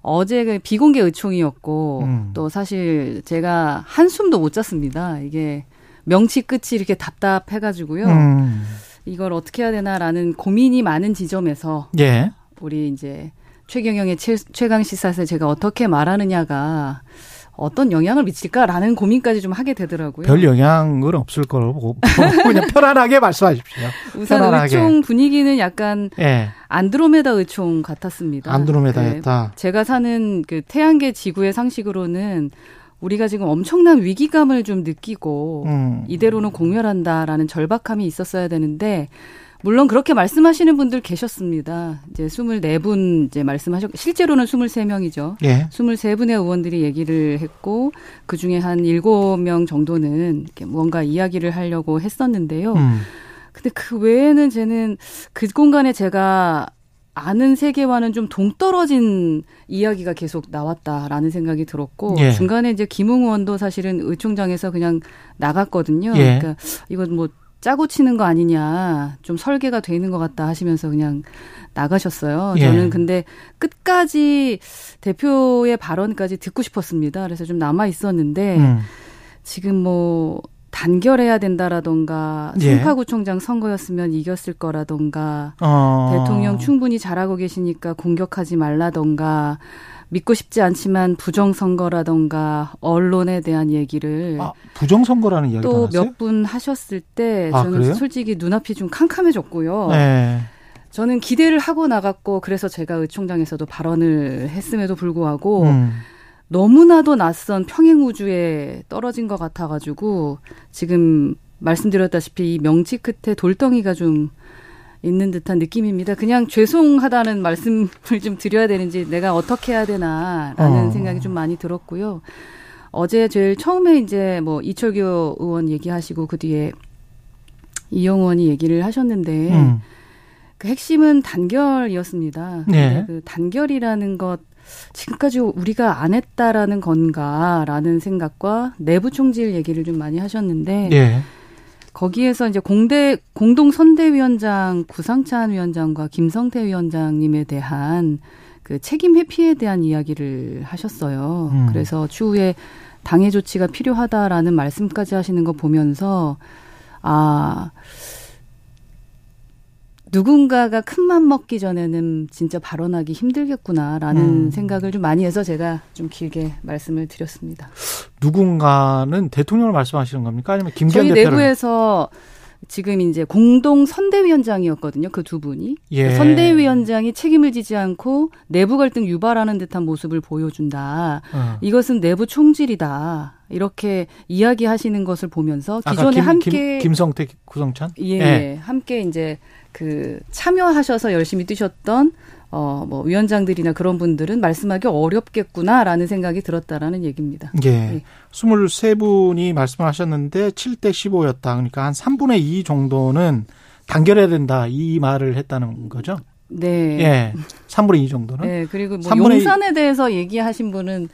어제 그 비공개 의총이었고 음. 또 사실 제가 한숨도 못 잤습니다. 이게 명치 끝이 이렇게 답답해가지고요. 음. 이걸 어떻게 해야 되나라는 고민이 많은 지점에서 예. 우리 이제 최경영의 최, 최강 시사에서 제가 어떻게 말하느냐가 어떤 영향을 미칠까라는 고민까지 좀 하게 되더라고요. 별 영향은 없을 거로 보고 그냥 편안하게 말씀하십시오. 우선 편안하게. 의총 분위기는 약간 예. 안드로메다 의총 같았습니다. 안드로메다였다. 네, 제가 사는 그 태양계 지구의 상식으로는 우리가 지금 엄청난 위기감을 좀 느끼고 음. 이대로는 공멸한다라는 절박함이 있었어야 되는데 물론 그렇게 말씀하시는 분들 계셨습니다. 이제 24분 이제 말씀하셨 실제로는 23명이죠. 예. 23분의 의원들이 얘기를 했고 그 중에 한 7명 정도는 이렇게 뭔가 이야기를 하려고 했었는데요. 음. 근데 그 외에는 쟤는 그 공간에 제가 아는 세계와는 좀 동떨어진 이야기가 계속 나왔다라는 생각이 들었고 예. 중간에 이제 김웅 의원도 사실은 의총장에서 그냥 나갔거든요. 예. 그러니까 이건 뭐 짜고 치는 거 아니냐 좀 설계가 돼 있는 것 같다 하시면서 그냥 나가셨어요. 예. 저는 근데 끝까지 대표의 발언까지 듣고 싶었습니다. 그래서 좀 남아 있었는데 음. 지금 뭐 단결해야 된다라던가 예. 송파구청장 선거였으면 이겼을 거라던가 어. 대통령 충분히 잘하고 계시니까 공격하지 말라던가 믿고 싶지 않지만 부정선거라던가 언론에 대한 얘기를 아, 부정선거라는 이야기 또? 몇 분 하셨을 때 아, 저는 그래요? 솔직히 눈앞이 좀 캄캄해졌고요. 네. 저는 기대를 하고 나갔고 그래서 제가 의총장에서도 발언을 했음에도 불구하고 음. 너무나도 낯선 평행 우주에 떨어진 것 같아가지고 지금 말씀드렸다시피 이 명치 끝에 돌덩이가 좀 있는 듯한 느낌입니다. 그냥 죄송하다는 말씀을 좀 드려야 되는지 내가 어떻게 해야 되나라는 어. 생각이 좀 많이 들었고요. 어제 제일 처음에 이제 뭐 이철규 의원 얘기하시고 그 뒤에 이용 의원이 얘기를 하셨는데 음. 그 핵심은 단결이었습니다. 네. 그 단결이라는 것 지금까지 우리가 안 했다라는 건가라는 생각과 내부 총질 얘기를 좀 많이 하셨는데 예. 거기에서 이제 공대 공동 선대위원장 구상찬 위원장과 김성태 위원장님에 대한 그 책임 회피에 대한 이야기를 하셨어요. 음. 그래서 추후에 당해 조치가 필요하다라는 말씀까지 하시는 거 보면서 아 누군가가 큰맘 먹기 전에는 진짜 발언하기 힘들겠구나라는 음. 생각을 좀 많이 해서 제가 좀 길게 말씀을 드렸습니다. 누군가는 대통령을 말씀하시는 겁니까? 아니면 김기현 저희 대표를? 내부에서 지금 이제 공동 선대위원장이었거든요. 그 두 분이 예. 선대위원장이 책임을 지지 않고 내부 갈등 유발하는 듯한 모습을 보여준다. 어. 이것은 내부 총질이다. 이렇게 이야기하시는 것을 보면서 기존에 김, 함께 김, 김성태, 구성찬? 예, 예. 예. 함께 이제 그 참여하셔서 열심히 뛰셨던 어 뭐 위원장들이나 그런 분들은 말씀하기 어렵겠구나라는 생각이 들었다라는 얘기입니다. 예. 예. 23분이 말씀을 하셨는데 7대 15였다. 그러니까 한 3분의 2 정도는 단결해야 된다. 이 말을 했다는 거죠. 네. 예. 3분의 2 정도는. 네, 그리고 뭐 3분의 용산에 대해서 얘기하신 분은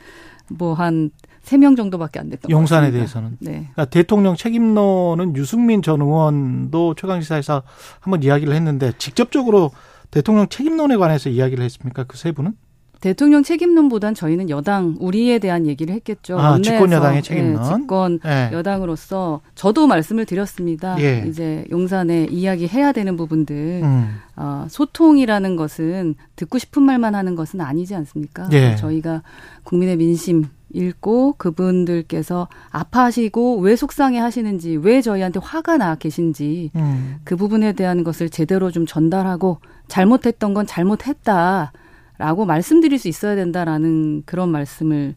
뭐 한 세 명 정도밖에 안 됐던 것 용산에. 대해서는. 네. 그러니까 대통령 책임론은 유승민 전 의원도 최강시사에서 한번 이야기를 했는데 직접적으로 대통령 책임론에 관해서 이야기를 했습니까? 그 세 분은? 대통령 책임론보단 저희는 여당 우리에 대한 얘기를 했겠죠. 아. 집권 여당의 예, 책임론. 집권 예. 여당으로서 저도 말씀을 드렸습니다. 예. 이제 용산에 이야기해야 되는 부분들 음. 어, 소통이라는 것은 듣고 싶은 말만 하는 것은 아니지 않습니까? 예. 저희가 국민의 민심 읽고 그분들께서 아파하시고 왜 속상해 하시는지 왜 저희한테 화가 나 계신지 음. 그 부분에 대한 것을 제대로 좀 전달하고 잘못했던 건 잘못했다라고 말씀드릴 수 있어야 된다라는 그런 말씀을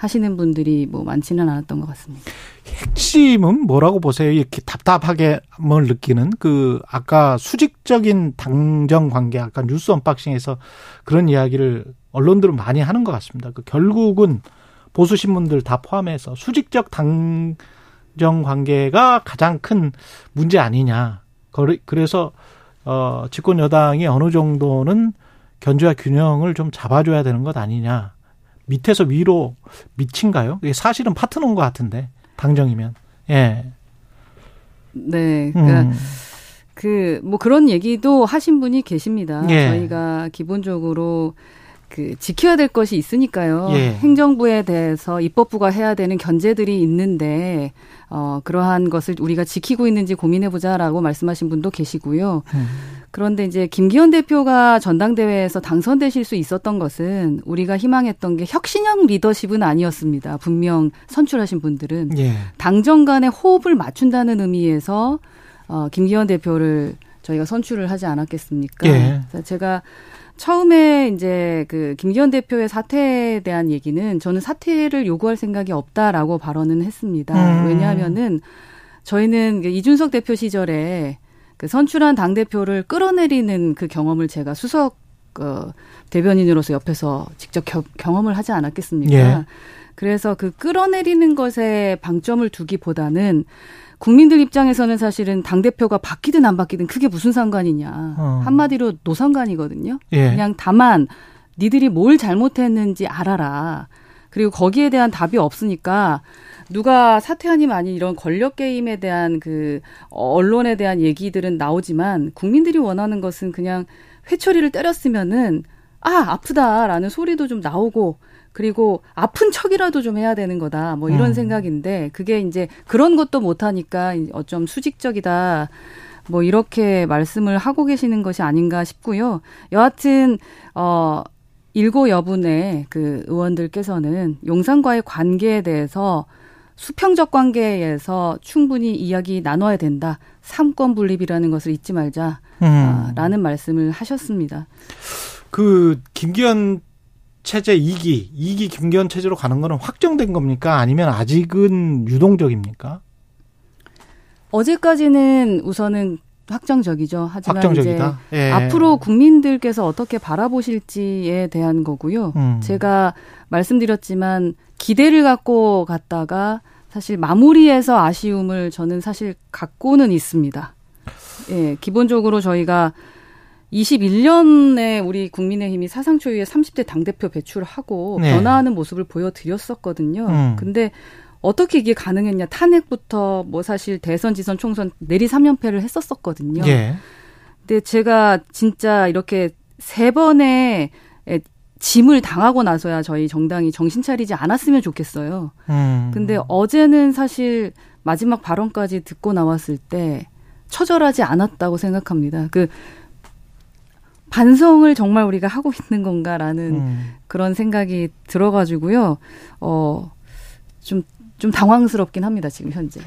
하시는 분들이 뭐 많지는 않았던 것 같습니다. 핵심은 뭐라고 보세요? 이렇게 답답하게 뭘 느끼는 그 아까 수직적인 당정 관계 아까 뉴스 언박싱에서 그런 이야기를 언론들은 많이 하는 것 같습니다. 그 결국은 보수 신문들 다 포함해서 수직적 당정 관계가 가장 큰 문제 아니냐. 그래서 어 집권 여당이 어느 정도는 견제와 균형을 좀 잡아줘야 되는 것 아니냐. 밑에서 위로 미친가요? 이게 사실은 파트너인 것 같은데 당정이면 예. 네. 그러니까 음. 그뭐 그런 얘기도 하신 분이 계십니다. 예. 저희가 기본적으로 그 지켜야 될 것이 있으니까요. 예. 행정부에 대해서 입법부가 해야 되는 견제들이 있는데 어 그러한 것을 우리가 지키고 있는지 고민해 보자라고 말씀하신 분도 계시고요. 음. 그런데 이제 김기현 대표가 전당대회에서 당선되실 수 있었던 것은 우리가 희망했던 게 혁신형 리더십은 아니었습니다. 분명 선출하신 분들은 예. 당정 간의 호흡을 맞춘다는 의미에서 어, 김기현 대표를 저희가 선출을 하지 않았겠습니까? 예. 제가 처음에 이제 그 김기현 대표의 사퇴에 대한 얘기는 저는 사퇴를 요구할 생각이 없다라고 발언은 했습니다. 음. 왜냐하면은 저희는 그 이준석 대표 시절에 그 선출한 당 대표를 끌어내리는 그 경험을 제가 수석 어, 대변인으로서 옆에서 직접 겨- 경험을 하지 않았겠습니까? 예. 그래서 그 끌어내리는 것에 방점을 두기보다는 국민들 입장에서는 사실은 당 대표가 바뀌든 안 바뀌든 크게 무슨 상관이냐 어. 한마디로 노상관이거든요. 예. 그냥 다만 니들이 뭘 잘못했는지 알아라. 그리고 거기에 대한 답이 없으니까 누가 사퇴하니 아니 이런 권력 게임에 대한 그 언론에 대한 얘기들은 나오지만 국민들이 원하는 것은 그냥 회초리를 때렸으면은 아 아프다라는 소리도 좀 나오고 그리고 아픈 척이라도 좀 해야 되는 거다 뭐 이런 음. 생각인데 그게 이제 그런 것도 못 하니까 어쩜 수직적이다 뭐 이렇게 말씀을 하고 계시는 것이 아닌가 싶고요. 여하튼 어 일고 여분의 그 의원들께서는 용산과의 관계에 대해서 수평적 관계에서 충분히 이야기 나눠야 된다. 삼권 분립이라는 것을 잊지 말자. 음. 아, 라는 말씀을 하셨습니다. 그 김기현 체제 2기, 2기 김기현 체제로 가는 거는 확정된 겁니까? 아니면 아직은 유동적입니까? 어제까지는 우선은 확정적이죠. 하지만 확정적이다. 이제 예. 앞으로 국민들께서 어떻게 바라보실지에 대한 거고요. 음. 제가 말씀드렸지만 기대를 갖고 갔다가 사실 마무리해서 아쉬움을 저는 사실 갖고는 있습니다. 예, 기본적으로 저희가 21년에 우리 국민의힘이 사상 초유의 30대 당대표 배출하고 네. 변화하는 모습을 보여드렸었거든요. 음. 근데 어떻게 이게 가능했냐. 탄핵부터 뭐 사실 대선, 지선, 총선 내리 3연패를 했었었거든요. 예. 근데 제가 진짜 이렇게 세 번의 에, 짐을 당하고 나서야 저희 정당이 정신 차리지 않았으면 좋겠어요. 음. 근데 어제는 사실 마지막 발언까지 듣고 나왔을 때 처절하지 않았다고 생각합니다. 그 반성을 정말 우리가 하고 있는 건가라는 음. 그런 생각이 들어가지고요. 어, 좀, 좀 당황스럽긴 합니다, 지금 현재.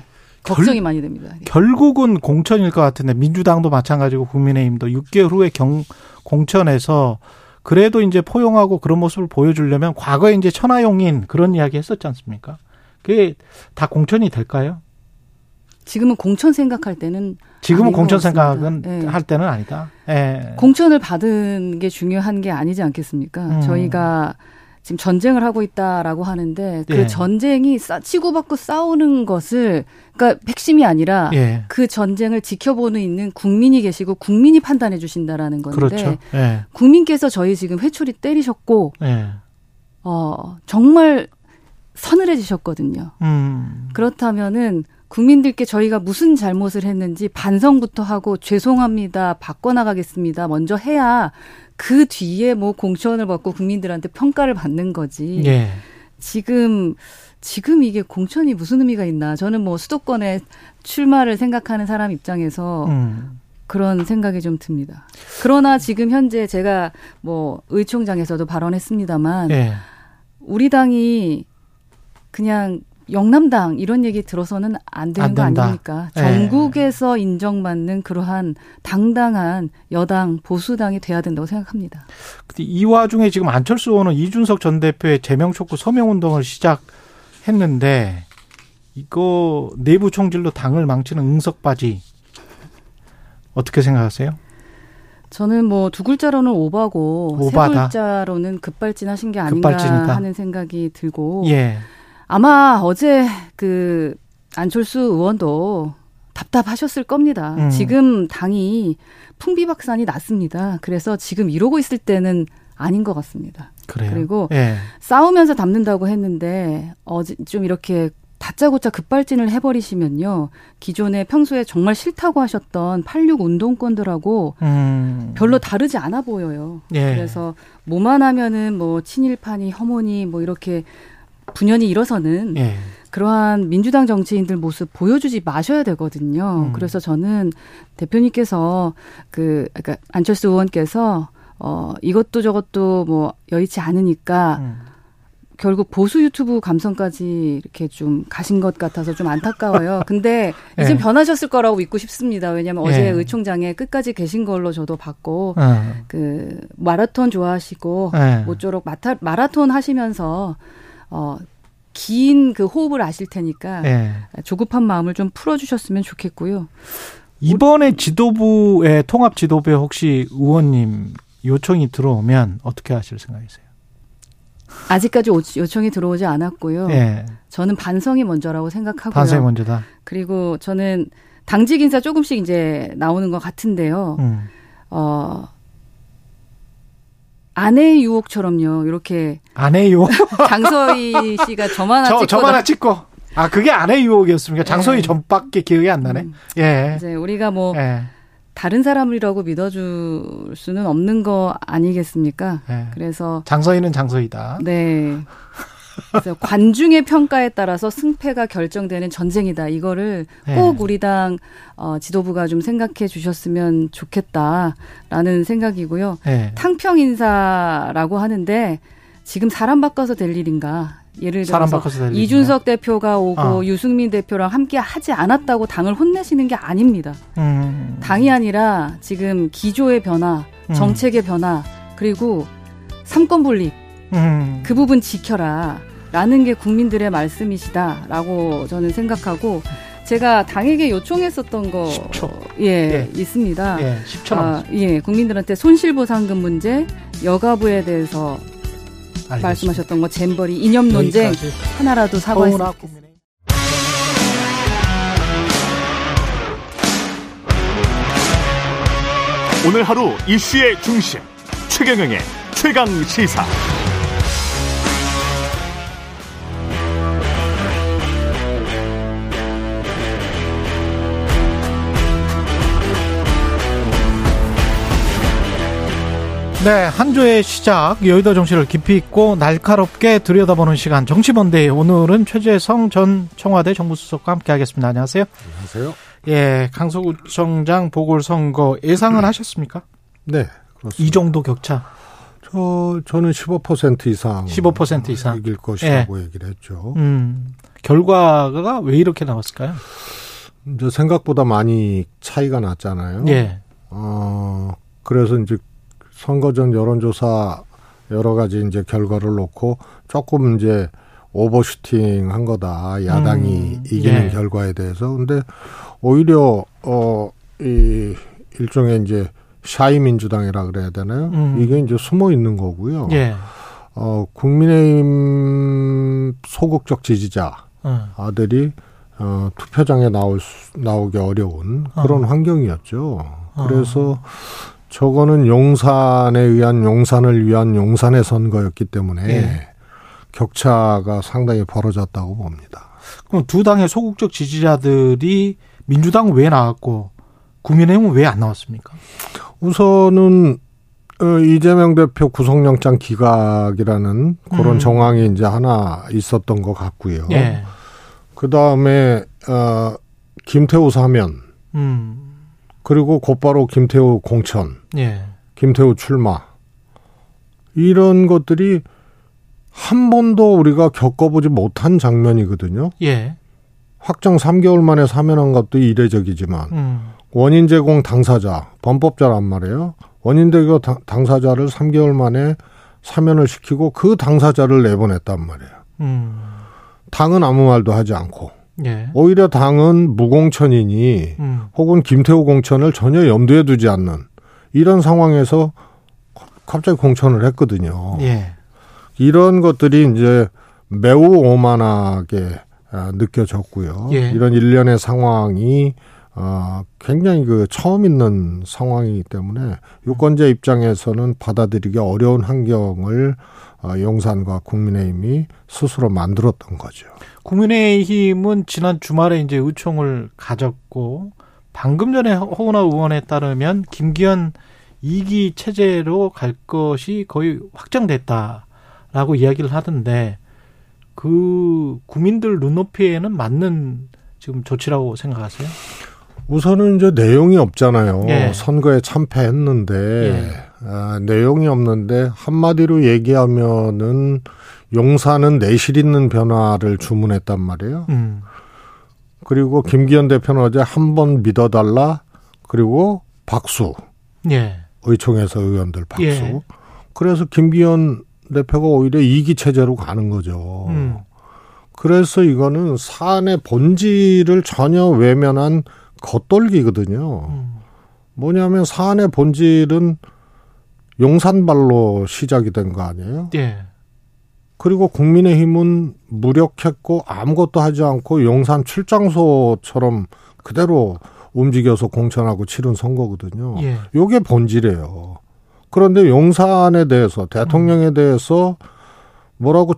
걱정이 많이 됩니다. 결국은 공천일 것 같은데 민주당도 마찬가지고 국민의힘도 6개월 후에 경 공천에서 그래도 이제 포용하고 그런 모습을 보여주려면 과거에 이제 천하용인 그런 이야기 했었지 않습니까? 그게 다 공천이 될까요? 지금은 공천 생각할 때는 지금은 공천. 생각은 네. 할 때는 아니다. 예. 공천을 받은 게 중요한 게 아니지 않겠습니까? 음. 저희가 지금 전쟁을 하고 있다라고 하는데 그 예. 전쟁이 싸, 치고받고 싸우는 것을 그러니까 핵심이 아니라 예. 그 전쟁을 지켜보는 있는 국민이 계시고 국민이 판단해 주신다라는 건데 그렇죠. 예. 국민께서 저희 지금 회초리 때리셨고 예. 어 정말 서늘해지셨거든요. 음. 그렇다면은 국민들께 저희가 무슨 잘못을 했는지 반성부터 하고 죄송합니다. 바꿔나가겠습니다. 먼저 해야 그 뒤에 뭐 공천을 받고 국민들한테 평가를 받는 거지. 예. 지금 지금 이게 공천이 무슨 의미가 있나? 저는 뭐 수도권에 출마를 생각하는 사람 입장에서 음. 그런 생각이 좀 듭니다. 그러나 지금 현재 제가 뭐 의총장에서도 발언했습니다만 예. 우리 당이 그냥 영남당 이런 얘기 들어서는 안 되는 안 거. 아닙니까? 예. 전국에서 인정받는 그러한 당당한 여당 보수당이 돼야 된다고 생각합니다. 근데 이 와중에 지금 안철수 의원은 이준석 전 대표의 제명 촉구 서명 운동을 시작했는데 이거 내부 총질로 당을 망치는 응석바지 어떻게 생각하세요? 저는 뭐 두 글자로는 오바고 오바다. 세 글자로는 급발진하신 게 아닌가 급발진이다. 하는 생각이 들고 예. 아마 어제 그 안철수 의원도 답답하셨을 겁니다. 음. 지금 당이 풍비박산이 났습니다. 그래서 지금 이러고 있을 때는 아닌 것 같습니다. 그래요. 그리고 예. 싸우면서 담는다고 했는데 어제 좀 이렇게 다짜고짜 급발진을 해버리시면요. 기존에 평소에 정말 싫다고 하셨던 86 운동권들하고 음. 별로 다르지 않아 보여요. 예. 그래서 뭐만 하면은 뭐 친일파니 혐오니 뭐 이렇게 분연이 일어서는 예. 그러한 민주당 정치인들 모습 보여주지 마셔야 되거든요. 음. 그래서 저는 대표님께서 그 그러니까 안철수 의원께서 어 이것도 저것도 뭐 여의치 않으니까 음. 결국 보수 유튜브 감성까지 이렇게 좀 가신 것 같아서 좀 안타까워요. 근데 이제 예. 변하셨을 거라고 믿고 싶습니다. 왜냐하면 예. 어제 의총장에 끝까지 계신 걸로 저도 봤고 어. 그 마라톤 좋아하시고 예. 모쪼록 마타, 마라톤 하시면서 어, 긴 그 호흡을 아실 테니까 예. 조급한 마음을 좀 풀어주셨으면 좋겠고요. 이번에 지도부의 통합 지도부에 혹시 의원님 요청이 들어오면 어떻게 하실 생각이세요? 아직까지 오- 요청이 들어오지 않았고요. 예. 저는 반성이 먼저라고 생각하고요. 반성이 먼저다. 그리고 저는 당직 인사 조금씩 이제 나오는 것 같은데요. 음. 어, 아내의 유혹처럼요. 이렇게 아내 유혹. 장서희 씨가 저만 하나 찍고 저만 찍고. 아, 그게 아내 유혹이었습니까? 장소희 예. 전밖에 기억이 안 나네. 음, 예. 이제 우리가 뭐 예. 다른 사람이라고 믿어줄 수는 없는 거 아니겠습니까? 예. 그래서 장서희는 장서희다. 네. 그래서 관중의 평가에 따라서 승패가 결정되는 전쟁이다. 이거를 예. 꼭 우리 당 어, 지도부가 좀 생각해 주셨으면 좋겠다라는 생각이고요. 예. 탕평 인사라고 하는데 지금 사람 바꿔서 될 일인가? 예를 들어서 이준석 대표가 오고 어. 유승민 대표랑 함께 하지 않았다고 당을 혼내시는 게 아닙니다. 음. 당이 아니라 지금 기조의 변화, 음. 정책의 변화, 그리고 삼권 분립 음. 그 부분 지켜라. 라는 게 국민들의 말씀이시다라고 저는 생각하고 제가 당에게 요청했었던 거 10초. 예, 예. 있습니다. 예, 10초 아. 예, 국민들한테 손실보상금 문제, 여가부에 대해서 알겠습니다. 말씀하셨던 거 잼버리 이념 논쟁 여기까지. 하나라도 사과했으면 좋겠습니다. 오늘 하루 이슈의 중심 최경영의 최강 시사. 네, 한 주의 시작 여의도 정치를 깊이 있고 날카롭게 들여다보는 시간 정치본데이 오늘은 최재성 전 청와대 정무수석과 함께하겠습니다. 안녕하세요. 안녕하세요. 예, 강서구청장 보궐선거 예상은 하셨습니까? 네, 이 정도 격차? 저 저는 15% 이상 15% 이상 이길 것이라고 예. 얘기를 했죠. 음, 결과가 왜 이렇게 나왔을까요? 이제 생각보다 많이 차이가 났잖아요. 예. 어, 그래서 이제 선거 전 여론조사 여러 가지 이제 결과를 놓고 조금 이제 오버슈팅 한 거다. 야당이 음, 이기는 예. 결과에 대해서. 근데 오히려, 어, 이, 일종의 이제 샤이 민주당이라 그래야 되나요? 음. 이게 이제 숨어 있는 거고요. 예. 어, 국민의힘 소극적 지지자 어. 아들이 어, 투표장에 나올 수, 나오기 어려운 그런 어. 환경이었죠. 그래서 어. 저거는 용산에 의한 용산을 위한 용산의 선거였기 때문에 예. 격차가 상당히 벌어졌다고 봅니다. 그럼 두 당의 소극적 지지자들이 민주당 왜 나왔고 국민의힘은 왜 안 나왔습니까? 우선은 어, 이재명 대표 구속영장 기각이라는 그런 음. 정황이 이제 하나 있었던 것 같고요. 예. 그 다음에 어, 김태우 사면, 음. 그리고 곧바로 김태우 공천, 예. 김태우 출마 이런 것들이 한 번도 우리가 겪어보지 못한 장면이거든요. 예. 확정 3개월 만에 사면한 것도 이례적이지만 음. 원인 제공 당사자 범법자란 말이에요. 원인 제공 당사자를 3개월 만에 사면을 시키고 그 당사자를 내보냈단 말이에요. 음. 당은 아무 말도 하지 않고 예. 오히려 당은 무공천이니 음. 혹은 김태호 공천을 전혀 염두에 두지 않는 이런 상황에서 갑자기 공천을 했거든요. 예. 이런 것들이 이제 매우 오만하게 아, 느껴졌고요. 예. 이런 일련의 상황이 어, 굉장히 그 처음 있는 상황이기 때문에 유권자 입장에서는 받아들이기 어려운 환경을 어, 용산과 국민의힘이 스스로 만들었던 거죠. 국민의힘은 지난 주말에 이제 의총을 가졌고 방금 전에 허은하 의원에 따르면 김기현 2기 체제로 갈 것이 거의 확정됐다라고 이야기를 하던데 그 국민들 눈높이에는 맞는 지금 조치라고 생각하세요? 우선은 이제 내용이 없잖아요. 예. 선거에 참패했는데 예. 아, 내용이 없는데 한마디로 얘기하면은 용산은 내실 있는 변화를 주문했단 말이에요. 음. 그리고 김기현 대표는 어제 한 번 믿어달라 그리고 박수. 예. 의총에서 의원들 박수. 예. 그래서 김기현 대표가 오히려 이기 체제로 가는 거죠. 음. 그래서 이거는 사안의 본질을 전혀 외면한 겉돌기거든요. 음. 뭐냐면 사안의 본질은 용산발로 시작이 된 거 아니에요? 예. 그리고 국민의힘은 무력했고 아무것도 하지 않고 용산 출장소처럼 그대로 움직여서 공천하고 치른 선거거든요. 예. 요게 본질이에요. 그런데 용산에 대해서 대통령에 음. 대해서 뭐라고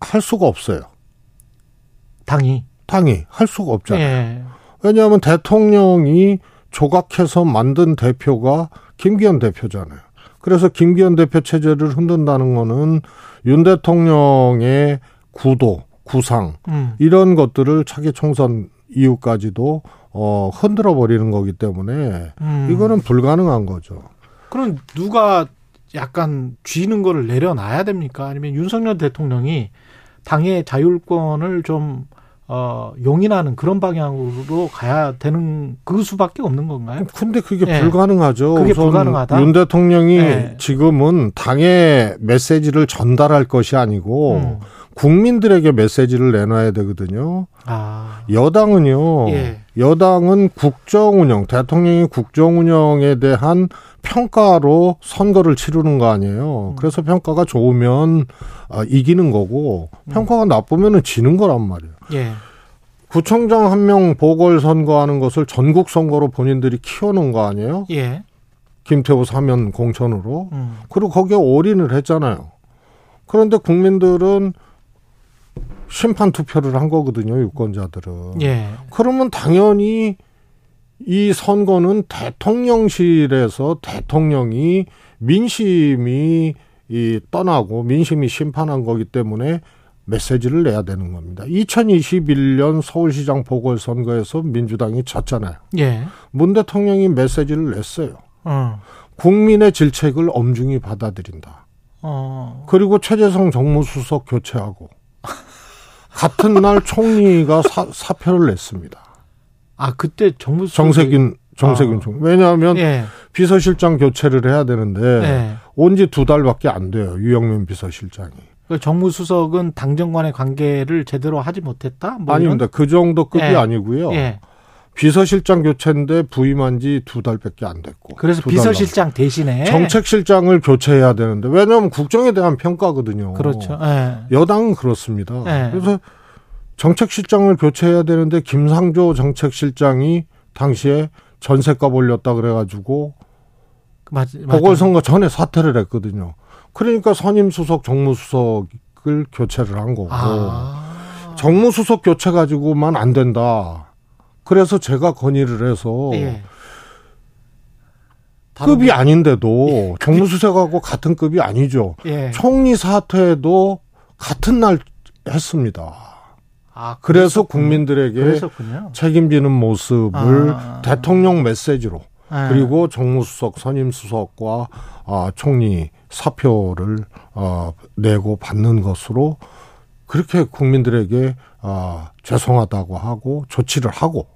할 수가 없어요. 당이 당이 할 수가 없잖아요. 예. 왜냐하면 대통령이 조각해서 만든 대표가 김기현 대표잖아요. 그래서 김기현 대표 체제를 흔든다는 거는 윤 대통령의 구도, 구상 음. 이런 것들을 차기 총선 이후까지도 어 흔들어 버리는 거기 때문에 음. 이거는 불가능한 거죠. 그럼 누가 약간 쥐는 거를 내려놔야 됩니까? 아니면 윤석열 대통령이 당의 자율권을 좀 어, 용인하는 그런 방향으로 가야 되는 그 수밖에 없는 건가요? 근데 그게 예. 불가능하죠. 그게 불가능하다? 윤 대통령이 예. 지금은 당의 메시지를 전달할 것이 아니고 음. 국민들에게 메시지를 내놔야 되거든요. 아. 여당은요. 예. 여당은 국정 운영, 대통령이 국정 운영에 대한 평가로 선거를 치르는 거 아니에요. 음. 그래서 평가가 좋으면 아, 이기는 거고 평가가 나쁘면은 지는 거란 말이에요. 예. 구청장 한 명 보궐 선거하는 것을 전국 선거로 본인들이 키워놓은 거 아니에요? 예. 김태호 사면 공천으로. 음. 그리고 거기에 올인을 했잖아요. 그런데 국민들은 심판 투표를 한 거거든요, 유권자들은. 예. 그러면 당연히 이 선거는 대통령실에서 대통령이 민심이 이 떠나고 민심이 심판한 거기 때문에 메시지를 내야 되는 겁니다. 2021년 서울시장 보궐선거에서 민주당이 졌잖아요. 예. 문 대통령이 메시지를 냈어요. 어. 국민의 질책을 엄중히 받아들인다. 어. 그리고 최재성 정무수석 교체하고 같은 날 총리가 사, 사표를 냈습니다. 아 그때 정부 정세균 정세균 아. 총리. 왜냐하면 예. 비서실장 교체를 해야 되는데 예. 온지 두 달밖에 안 돼요. 유영민 비서실장이. 그 정무수석은 당정 간의 관계를 제대로 하지 못했다? 뭐 아닙니다. 그 정도 급이 예. 아니고요. 비서실장 교체인데 부임한 지 두 달밖에 안 됐고. 그래서 비서실장 대신에 남았- 정책실장을 교체해야 되는데 왜냐하면 국정에 대한 평가거든요. 그렇죠. 예. 여당은 그렇습니다. 예. 그래서 정책실장을 교체해야 되는데 김상조 정책실장이 당시에 전세값 올렸다 그래가지고 맞, 보궐선거 전에 사퇴를 했거든요. 그러니까 선임 수석, 정무수석을 교체를 한 거고 아. 정무수석 교체 가지고만 안 된다. 그래서 제가 건의를 해서 예. 급이 아닌데도 정무수석하고 같은 급이 아니죠. 예. 총리 사퇴도 같은 날 했습니다. 아, 그래서. 국민들에게 그랬었군요. 책임지는 모습을 아. 대통령 메시지로 예. 그리고 정무수석, 선임수석과 아, 총리 사표를 어, 내고 받는 것으로 그렇게 국민들에게 아, 죄송하다고 하고 조치를 하고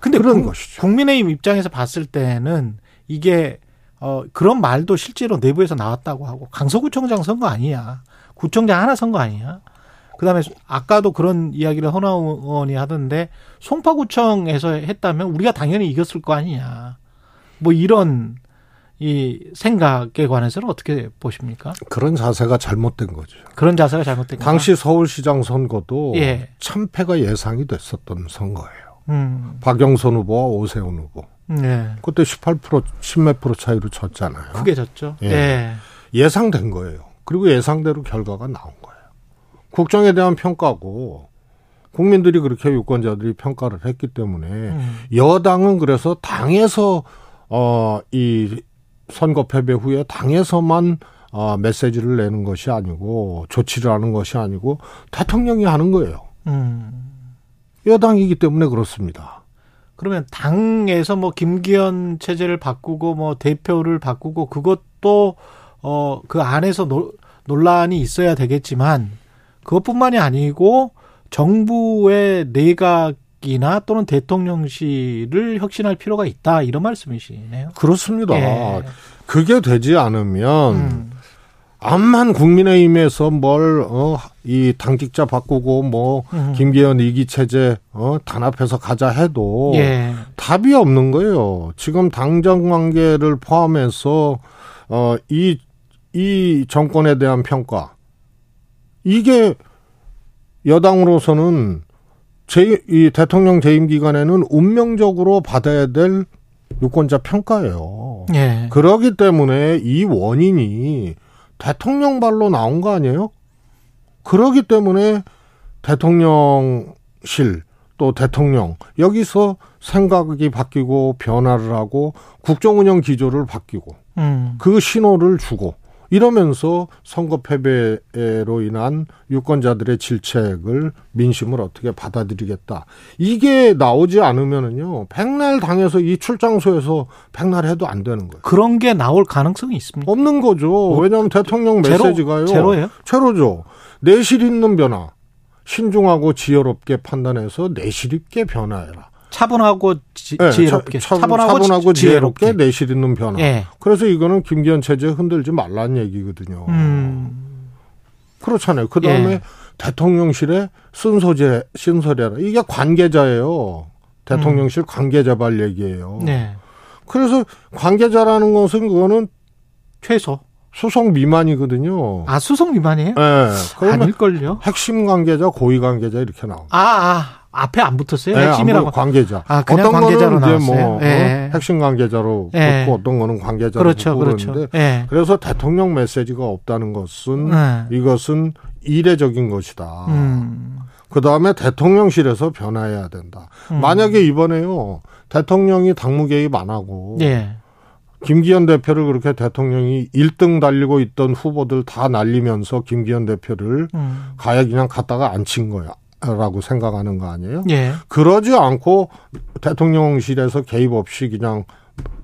근데 그런 국- 것이죠. 국민의힘 입장에서 봤을 때는 이게 어 그런 말도 실제로 내부에서 나왔다고 하고 강서구청장 선거 아니야. 구청장 하나 선거 아니야. 그다음에 아까도 그런 이야기를 허나 의원이 하던데 송파구청에서 했다면 우리가 당연히 이겼을 거 아니냐. 뭐 이런 이 생각에 관해서는 어떻게 보십니까? 그런 자세가 잘못된 거죠. 그런 자세가 잘못된 거다. 당시 서울시장 선거도 예. 참패가 예상이 됐었던 선거예요. 음. 박영선 후보와 오세훈 후보. 네. 그때 18% 10몇 프로 차이로 졌잖아요. 크게 졌죠. 예. 예. 예상된 거예요. 그리고 예상대로 결과가 나온 거예요. 국정에 대한 평가고 국민들이 그렇게 유권자들이 평가를 했기 때문에 음. 여당은 그래서 당에서 어이 선거 패배 후에 당에서만 어 메시지를 내는 것이 아니고 조치를 하는 것이 아니고 대통령이 하는 거예요. 음. 여당이기 때문에 그렇습니다. 그러면 당에서 뭐 김기현 체제를 바꾸고 뭐 대표를 바꾸고 그것도 어 그 안에서 노, 논란이 있어야 되겠지만 그것뿐만이 아니고 정부의 내각이나 또는 대통령실을 혁신할 필요가 있다 이런 말씀이시네요. 그렇습니다. 예. 그게 되지 않으면 음. 암만 국민의힘에서 뭘, 어, 이 당직자 바꾸고 뭐, 음. 김기현 이기 체제, 어, 단합해서 가자 해도 예. 답이 없는 거예요. 지금 당정 관계를 포함해서, 어, 이, 이 정권에 대한 평가. 이게 여당으로서는 제, 이 대통령 재임 기간에는 운명적으로 받아야 될 유권자 평가예요. 예. 그러기 때문에 이 원인이 대통령 발로 나온 거 아니에요? 그러기 때문에 대통령실 또 대통령 여기서 생각이 바뀌고 변화를 하고 국정 운영 기조를 바뀌고 음. 그 신호를 주고 이러면서 선거 패배로 인한 유권자들의 질책을 민심을 어떻게 받아들이겠다. 이게 나오지 않으면은요. 백날 당해서 이 출장소에서 백날 해도 안 되는 거예요. 그런 게 나올 가능성이 있습니까? 없는 거죠. 왜냐하면 대통령 제로- 메시지가요. 제로 예요? 제로죠. 내실 있는 변화. 신중하고 지혜롭게 판단해서 내실 있게 변화해라. 차분하고 지, 네, 지혜롭게. 차, 차 분하고, 차분하고 지- 지혜롭게 내실 있는 변화. 예. 그래서 이거는 김기현 체제 흔들지 말라는 얘기거든요. 음. 그렇잖아요. 그 다음에 예. 대통령실의 순서제, 순서제라. 이게 관계자예요. 대통령실 관계자발 얘기예요. 음. 네. 그래서 관계자라는 것은 그거는 최소. 수석 미만이거든요. 아, 수석 미만이에요? 예. 그러면 아닐걸요? 핵심 관계자, 고위 관계자 이렇게 나옵니다. 아, 아, 앞에 안 붙었어요? 예, 핵심이라고. 관계자. 아, 그냥 어떤 관계자로 거는 이제 뭐 나왔어요? 예. 어, 핵심 관계자로 예. 붙고 어떤 거는 관계자로 그렇죠, 붙고 그렇죠. 그러는데 예. 그래서 대통령 메시지가 없다는 것은 네. 이것은 이례적인 것이다. 음. 그 다음에 대통령실에서 변화해야 된다. 음. 만약에 이번에요 대통령이 당무 개입 안 하고 예. 김기현 대표를 그렇게 대통령이 1등 달리고 있던 후보들 다 날리면서 김기현 대표를 음. 가야 그냥 갖다가 앉힌 거야. 라고 생각하는 거 아니에요? 예. 그러지 않고 대통령실에서 개입 없이 그냥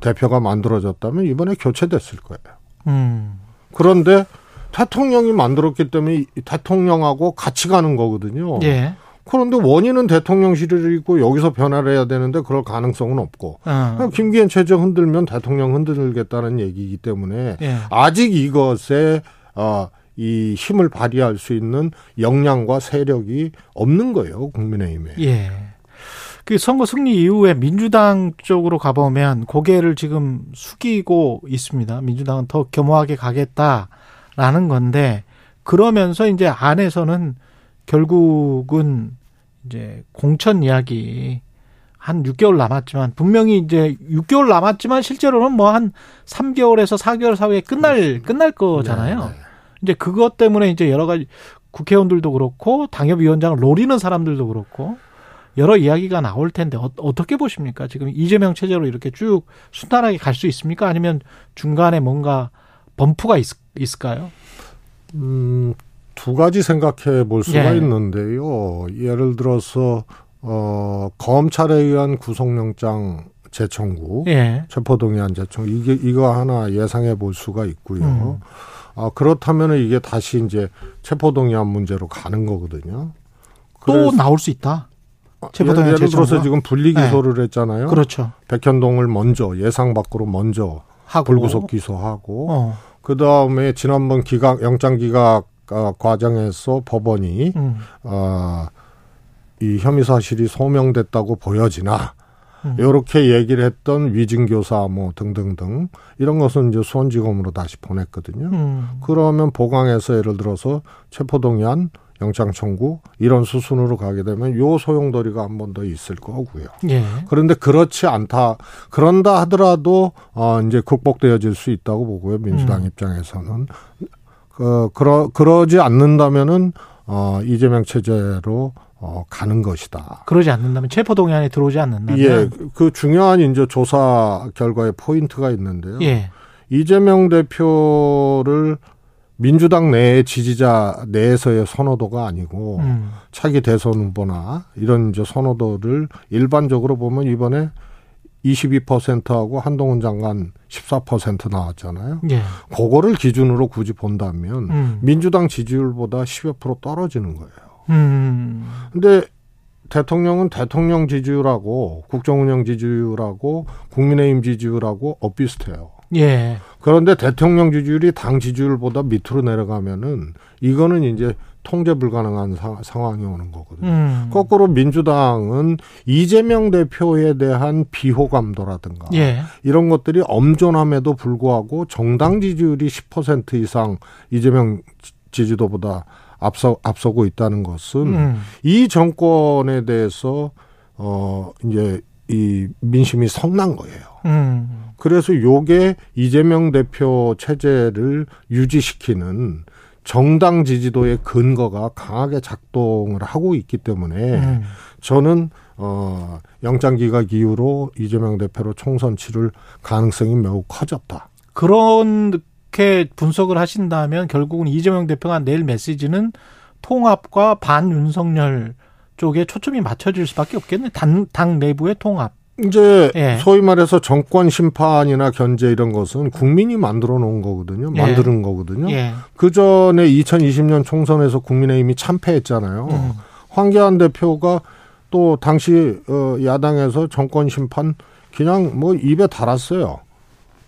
대표가 만들어졌다면 이번에 교체됐을 거예요. 음. 그런데 대통령이 만들었기 때문에 이 대통령하고 같이 가는 거거든요. 예. 그런데 원인은 대통령실이고 여기서 변화를 해야 되는데 그럴 가능성은 없고 어. 그냥 김기현 체제 흔들면 대통령 흔들겠다는 얘기이기 때문에 예. 아직 이것에 어, 이 힘을 발휘할 수 있는 역량과 세력이 없는 거예요 국민의힘에. 예. 그 선거 승리 이후에 민주당 쪽으로 가보면 고개를 지금 숙이고 있습니다. 민주당은 더 겸허하게 가겠다라는 건데 그러면서 이제 안에서는 결국은 이제 공천 이야기 한 6개월 남았지만 분명히 이제 6개월 남았지만 실제로는 뭐 한 3개월에서 4개월 사이에 끝날 끝날 거잖아요. 네, 네. 이제 그것 때문에 이제 여러 가지 국회의원들도 그렇고 당협위원장을 노리는 사람들도 그렇고 여러 이야기가 나올 텐데 어, 어떻게 보십니까? 지금 이재명 체제로 이렇게 쭉 순탄하게 갈 수 있습니까? 아니면 중간에 뭔가 범프가 있, 있을까요? 음, 두 가지 생각해 볼 수가 예. 있는데요. 예를 들어서 어, 검찰에 의한 구속영장 재청구, 예. 체포동의안 재청 이게 이거 하나 예상해 볼 수가 있고요. 음. 아 그렇다면 이게 다시 이제 체포동의안 문제로 가는 거거든요. 또 나올 수 있다. 아, 체포동의안 예를 들어서? 지금 분리 기소를 했잖아요. 그렇죠. 백현동을 먼저 예상 밖으로 먼저 하고 불구속 기소하고 어. 그 다음에 지난번 기각 영장 기각 어, 과정에서 법원이 음. 어, 이 혐의 사실이 소명됐다고 보여지나 음. 이렇게 얘기를 했던 위증교사 뭐 등등등 이런 것은 이제 수원지검으로 다시 보냈거든요. 음. 그러면 보강해서 예를 들어서 체포동의안 영장 청구 이런 수순으로 가게 되면 요 소용돌이가 한 번 더 있을 거고요. 예. 그런데 그렇지 않다. 그런다 하더라도 어 이제 극복되어질 수 있다고 보고요. 민주당 음. 입장에서는 그 그러 그러지 않는다면은 어 이재명 체제로 어 가는 것이다. 그러지 않는다면 체포 동의안에 들어오지 않는다면 예, 그 중요한 이제 조사 결과에 포인트가 있는데요. 예. 이재명 대표를 민주당 내 지지자 내에서의 선호도가 아니고 음. 차기 대선 후보나 이런 이제 선호도를 일반적으로 보면 이번에 22%하고 한동훈 장관 14% 나왔잖아요. 예. 그거를 기준으로 굳이 본다면 음. 민주당 지지율보다 10여 프로 떨어지는 거예요. 음. 근데 대통령은 대통령 지지율하고 국정운영 지지율하고 국민의힘 지지율하고 엇비슷해요. 예. 그런데 대통령 지지율이 당 지지율보다 밑으로 내려가면은 이거는 이제 통제 불가능한 사- 상황이 오는 거거든요. 음. 거꾸로 민주당은 이재명 대표에 대한 비호감도라든가 예. 이런 것들이 엄존함에도 불구하고 정당 지지율이 10% 이상 이재명 지- 지지도보다 앞서 앞서고 있다는 것은 음. 이 정권에 대해서 어 이제 이 민심이 성난 거예요. 음. 그래서 요게 이재명 대표 체제를 유지시키는 정당 지지도의 근거가 강하게 작동을 하고 있기 때문에 음. 저는 어 영장 기각 이후로 이재명 대표로 총선 치를 가능성이 매우 커졌다. 그 렇게 분석을 하신다면 결국은 이재명 대표가 내일 메시지는 통합과 반윤석열 쪽에 초점이 맞춰질 수밖에 없겠네. 당, 당 내부의 통합. 이제 예. 소위 말해서 정권 심판이나 견제 이런 것은 국민이 만들어 놓은 거거든요. 예. 만드는 거거든요. 예. 그 전에 2020년 총선에서 국민의힘이 참패했잖아요. 음. 황교안 대표가 또 당시 어 야당에서 정권 심판 그냥 뭐 입에 달았어요.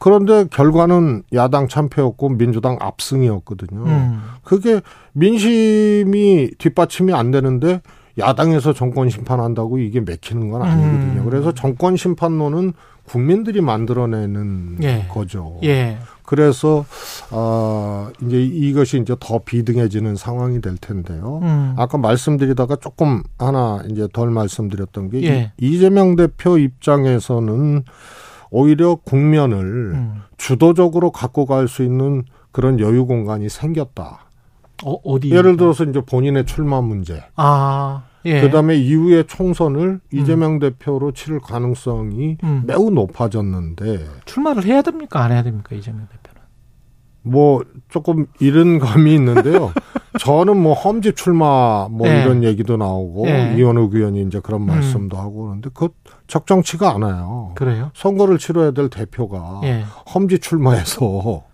그런데 결과는 야당 참패였고 민주당 압승이었거든요. 음. 그게 민심이 뒷받침이 안 되는데 야당에서 정권 심판한다고 이게 맥히는 건 아니거든요. 음. 그래서 정권 심판론은 국민들이 만들어내는 예. 거죠. 예. 그래서 어 이제 이것이 이제 더 비등해지는 상황이 될 텐데요. 음. 아까 말씀드리다가 조금 하나 이제 덜 말씀드렸던 게 예. 이- 이재명 대표 입장에서는 오히려 국면을 음. 주도적으로 갖고 갈 수 있는 그런 여유 공간이 생겼다. 어, 어디? 예를 들어서 이제 본인의 출마 문제, 아, 예. 그다음에 이후에 총선을 이재명 대표로 치를 가능성이 음. 매우 높아졌는데 출마를 해야 됩니까? 안 해야 됩니까? 이재명 대표는. 뭐 조금 이른 감이 있는데요. 저는 뭐 험지 출마 뭐 네. 이런 얘기도 나오고 네. 이현욱 의원이 이제 그런 음. 말씀도 하고 그러는데 그 적정치가 않아요. 그래요? 선거를 치러야 될 대표가 예. 험지 출마해서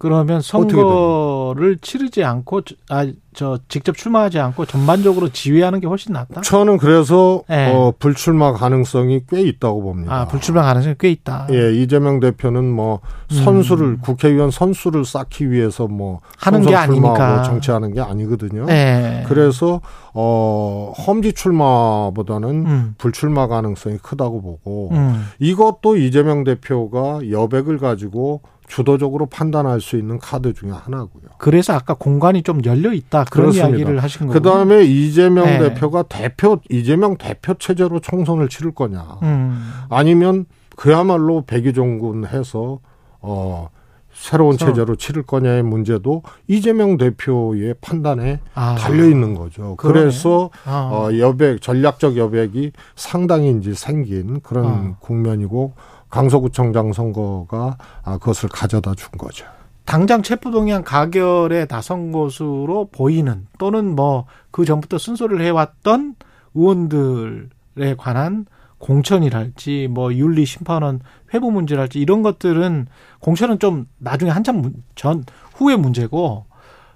그러면 선거를 치르지 않고 아저 직접 출마하지 않고 전반적으로 지휘하는 게 훨씬 낫다. 저는 그래서 네. 어, 불출마 가능성이 꽤 있다고 봅니다. 아 불출마 가능성이 꽤 있다. 예, 이재명 대표는 뭐 음. 선수를 국회의원 선수를 쌓기 위해서 뭐 하는 게 아니니까. 정치하는 게 아니거든요. 예. 그래서 어 험지 출마보다는 음. 불출마 가능성이 크다고 보고 음. 이것도 이재명 대표가 여백을 가지고 주도적으로 판단할 수 있는 카드 중에 하나고요. 그래서 아까 공간이 좀 열려 있다 그런 그렇습니다. 이야기를 하신 거고. 그 다음에 이재명 네. 대표가 대표 이재명 대표 체제로 총선을 치를 거냐, 음. 아니면 그야말로 백의종군 해서 어 새로운 그래서- 체제로 치를 거냐의 문제도 이재명 대표의 판단에 아. 달려 있는 거죠. 그러네. 그래서 아. 어, 여백 전략적 여백이 상당히 이제 생긴 그런 어. 국면이고 강서구청장 선거가 아, 그것을 가져다 준 거죠. 당장 체포동의안 가결에 나선 것으로 보이는 또는 뭐 그 전부터 순서를 해왔던 의원들에 관한 공천이랄지 뭐 윤리 심판원 회부 문제랄지 이런 것들은 공천은 좀 나중에 한참 문- 전 후의 문제고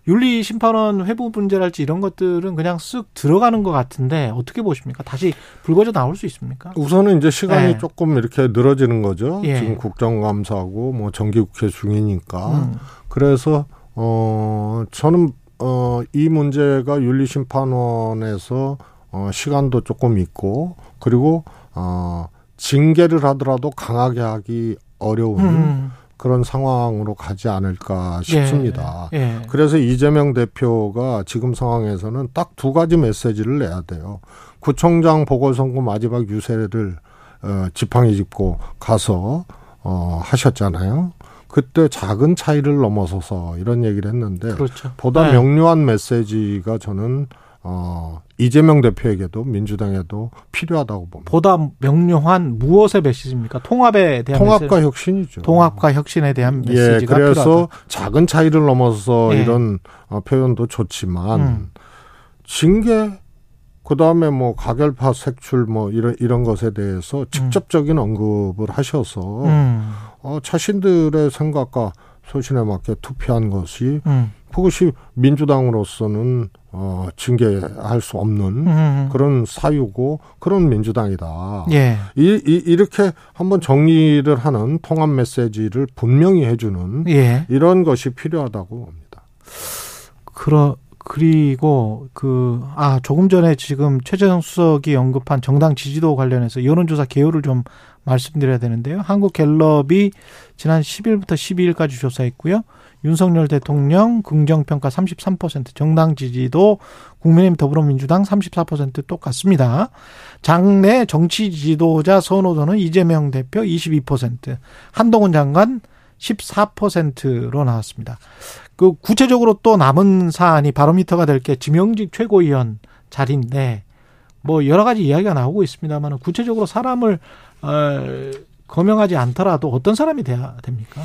윤리 심판원 회부 문제랄지 이런 것들은 그냥 쓱 들어가는 것 같은데 어떻게 보십니까? 다시 불거져 나올 수 있습니까? 우선은 이제 시간이 네. 조금 이렇게 늘어지는 거죠. 예. 지금 국정감사고 뭐 정기국회 중이니까. 음. 그래서 어 저는 어이 문제가 윤리 심판원에서 어 시간도 조금 있고 그리고 어 징계를 하더라도 강하게 하기 어려운 음. 그런 상황으로 가지 않을까 싶습니다. 예. 예. 그래서 이재명 대표가 지금 상황에서는 딱 두 가지 메시지를 내야 돼요. 구청장 보궐선거 마지막 유세를 어, 지팡이 짚고 가서 어, 하셨잖아요. 그때 작은 차이를 넘어서서 이런 얘기를 했는데 그렇죠. 보다 네. 명료한 메시지가 저는 어, 이재명 대표에게도 민주당에도 필요하다고 봅니다. 보다 명료한 무엇의 메시지입니까? 통합에 대한 통합과 메시지. 혁신이죠. 통합과 혁신에 대한 예, 메시지가 그래서 필요하다. 작은 차이를 넘어서 예. 이런 어, 표현도 좋지만 음. 징계 그다음에 뭐 가결파 색출 뭐 이런 이런 것에 대해서 직접적인 언급을 하셔서 음. 어 자신들의 생각과 소신에 맞게 투표한 것이 음. 그것이 민주당으로서는 어 징계할 수 없는 음. 그런 사유고 그런 민주당이다. 예. 이, 이, 이렇게 한번 정리를 하는 통합 메시지를 분명히 해주는 예. 이런 것이 필요하다고 봅니다. 그러 그리고 그 아 조금 전에 지금 최재성 수석이 언급한 정당 지지도 관련해서 여론조사 개요를 좀 말씀드려야 되는데요. 한국갤럽이 지난 10일부터 12일까지 조사했고요. 윤석열 대통령 긍정평가 33%, 정당 지지도 국민의힘 더불어민주당 34% 똑같습니다. 장내 정치 지도자 선호도는 이재명 대표 22%, 한동훈 장관 14%로 나왔습니다. 그 구체적으로 또 남은 사안이 바로미터가 될 게 지명직 최고위원 자리인데 뭐 여러 가지 이야기가 나오고 있습니다만 구체적으로 사람을 어, 거명하지 않더라도 어떤 사람이 돼야 됩니까?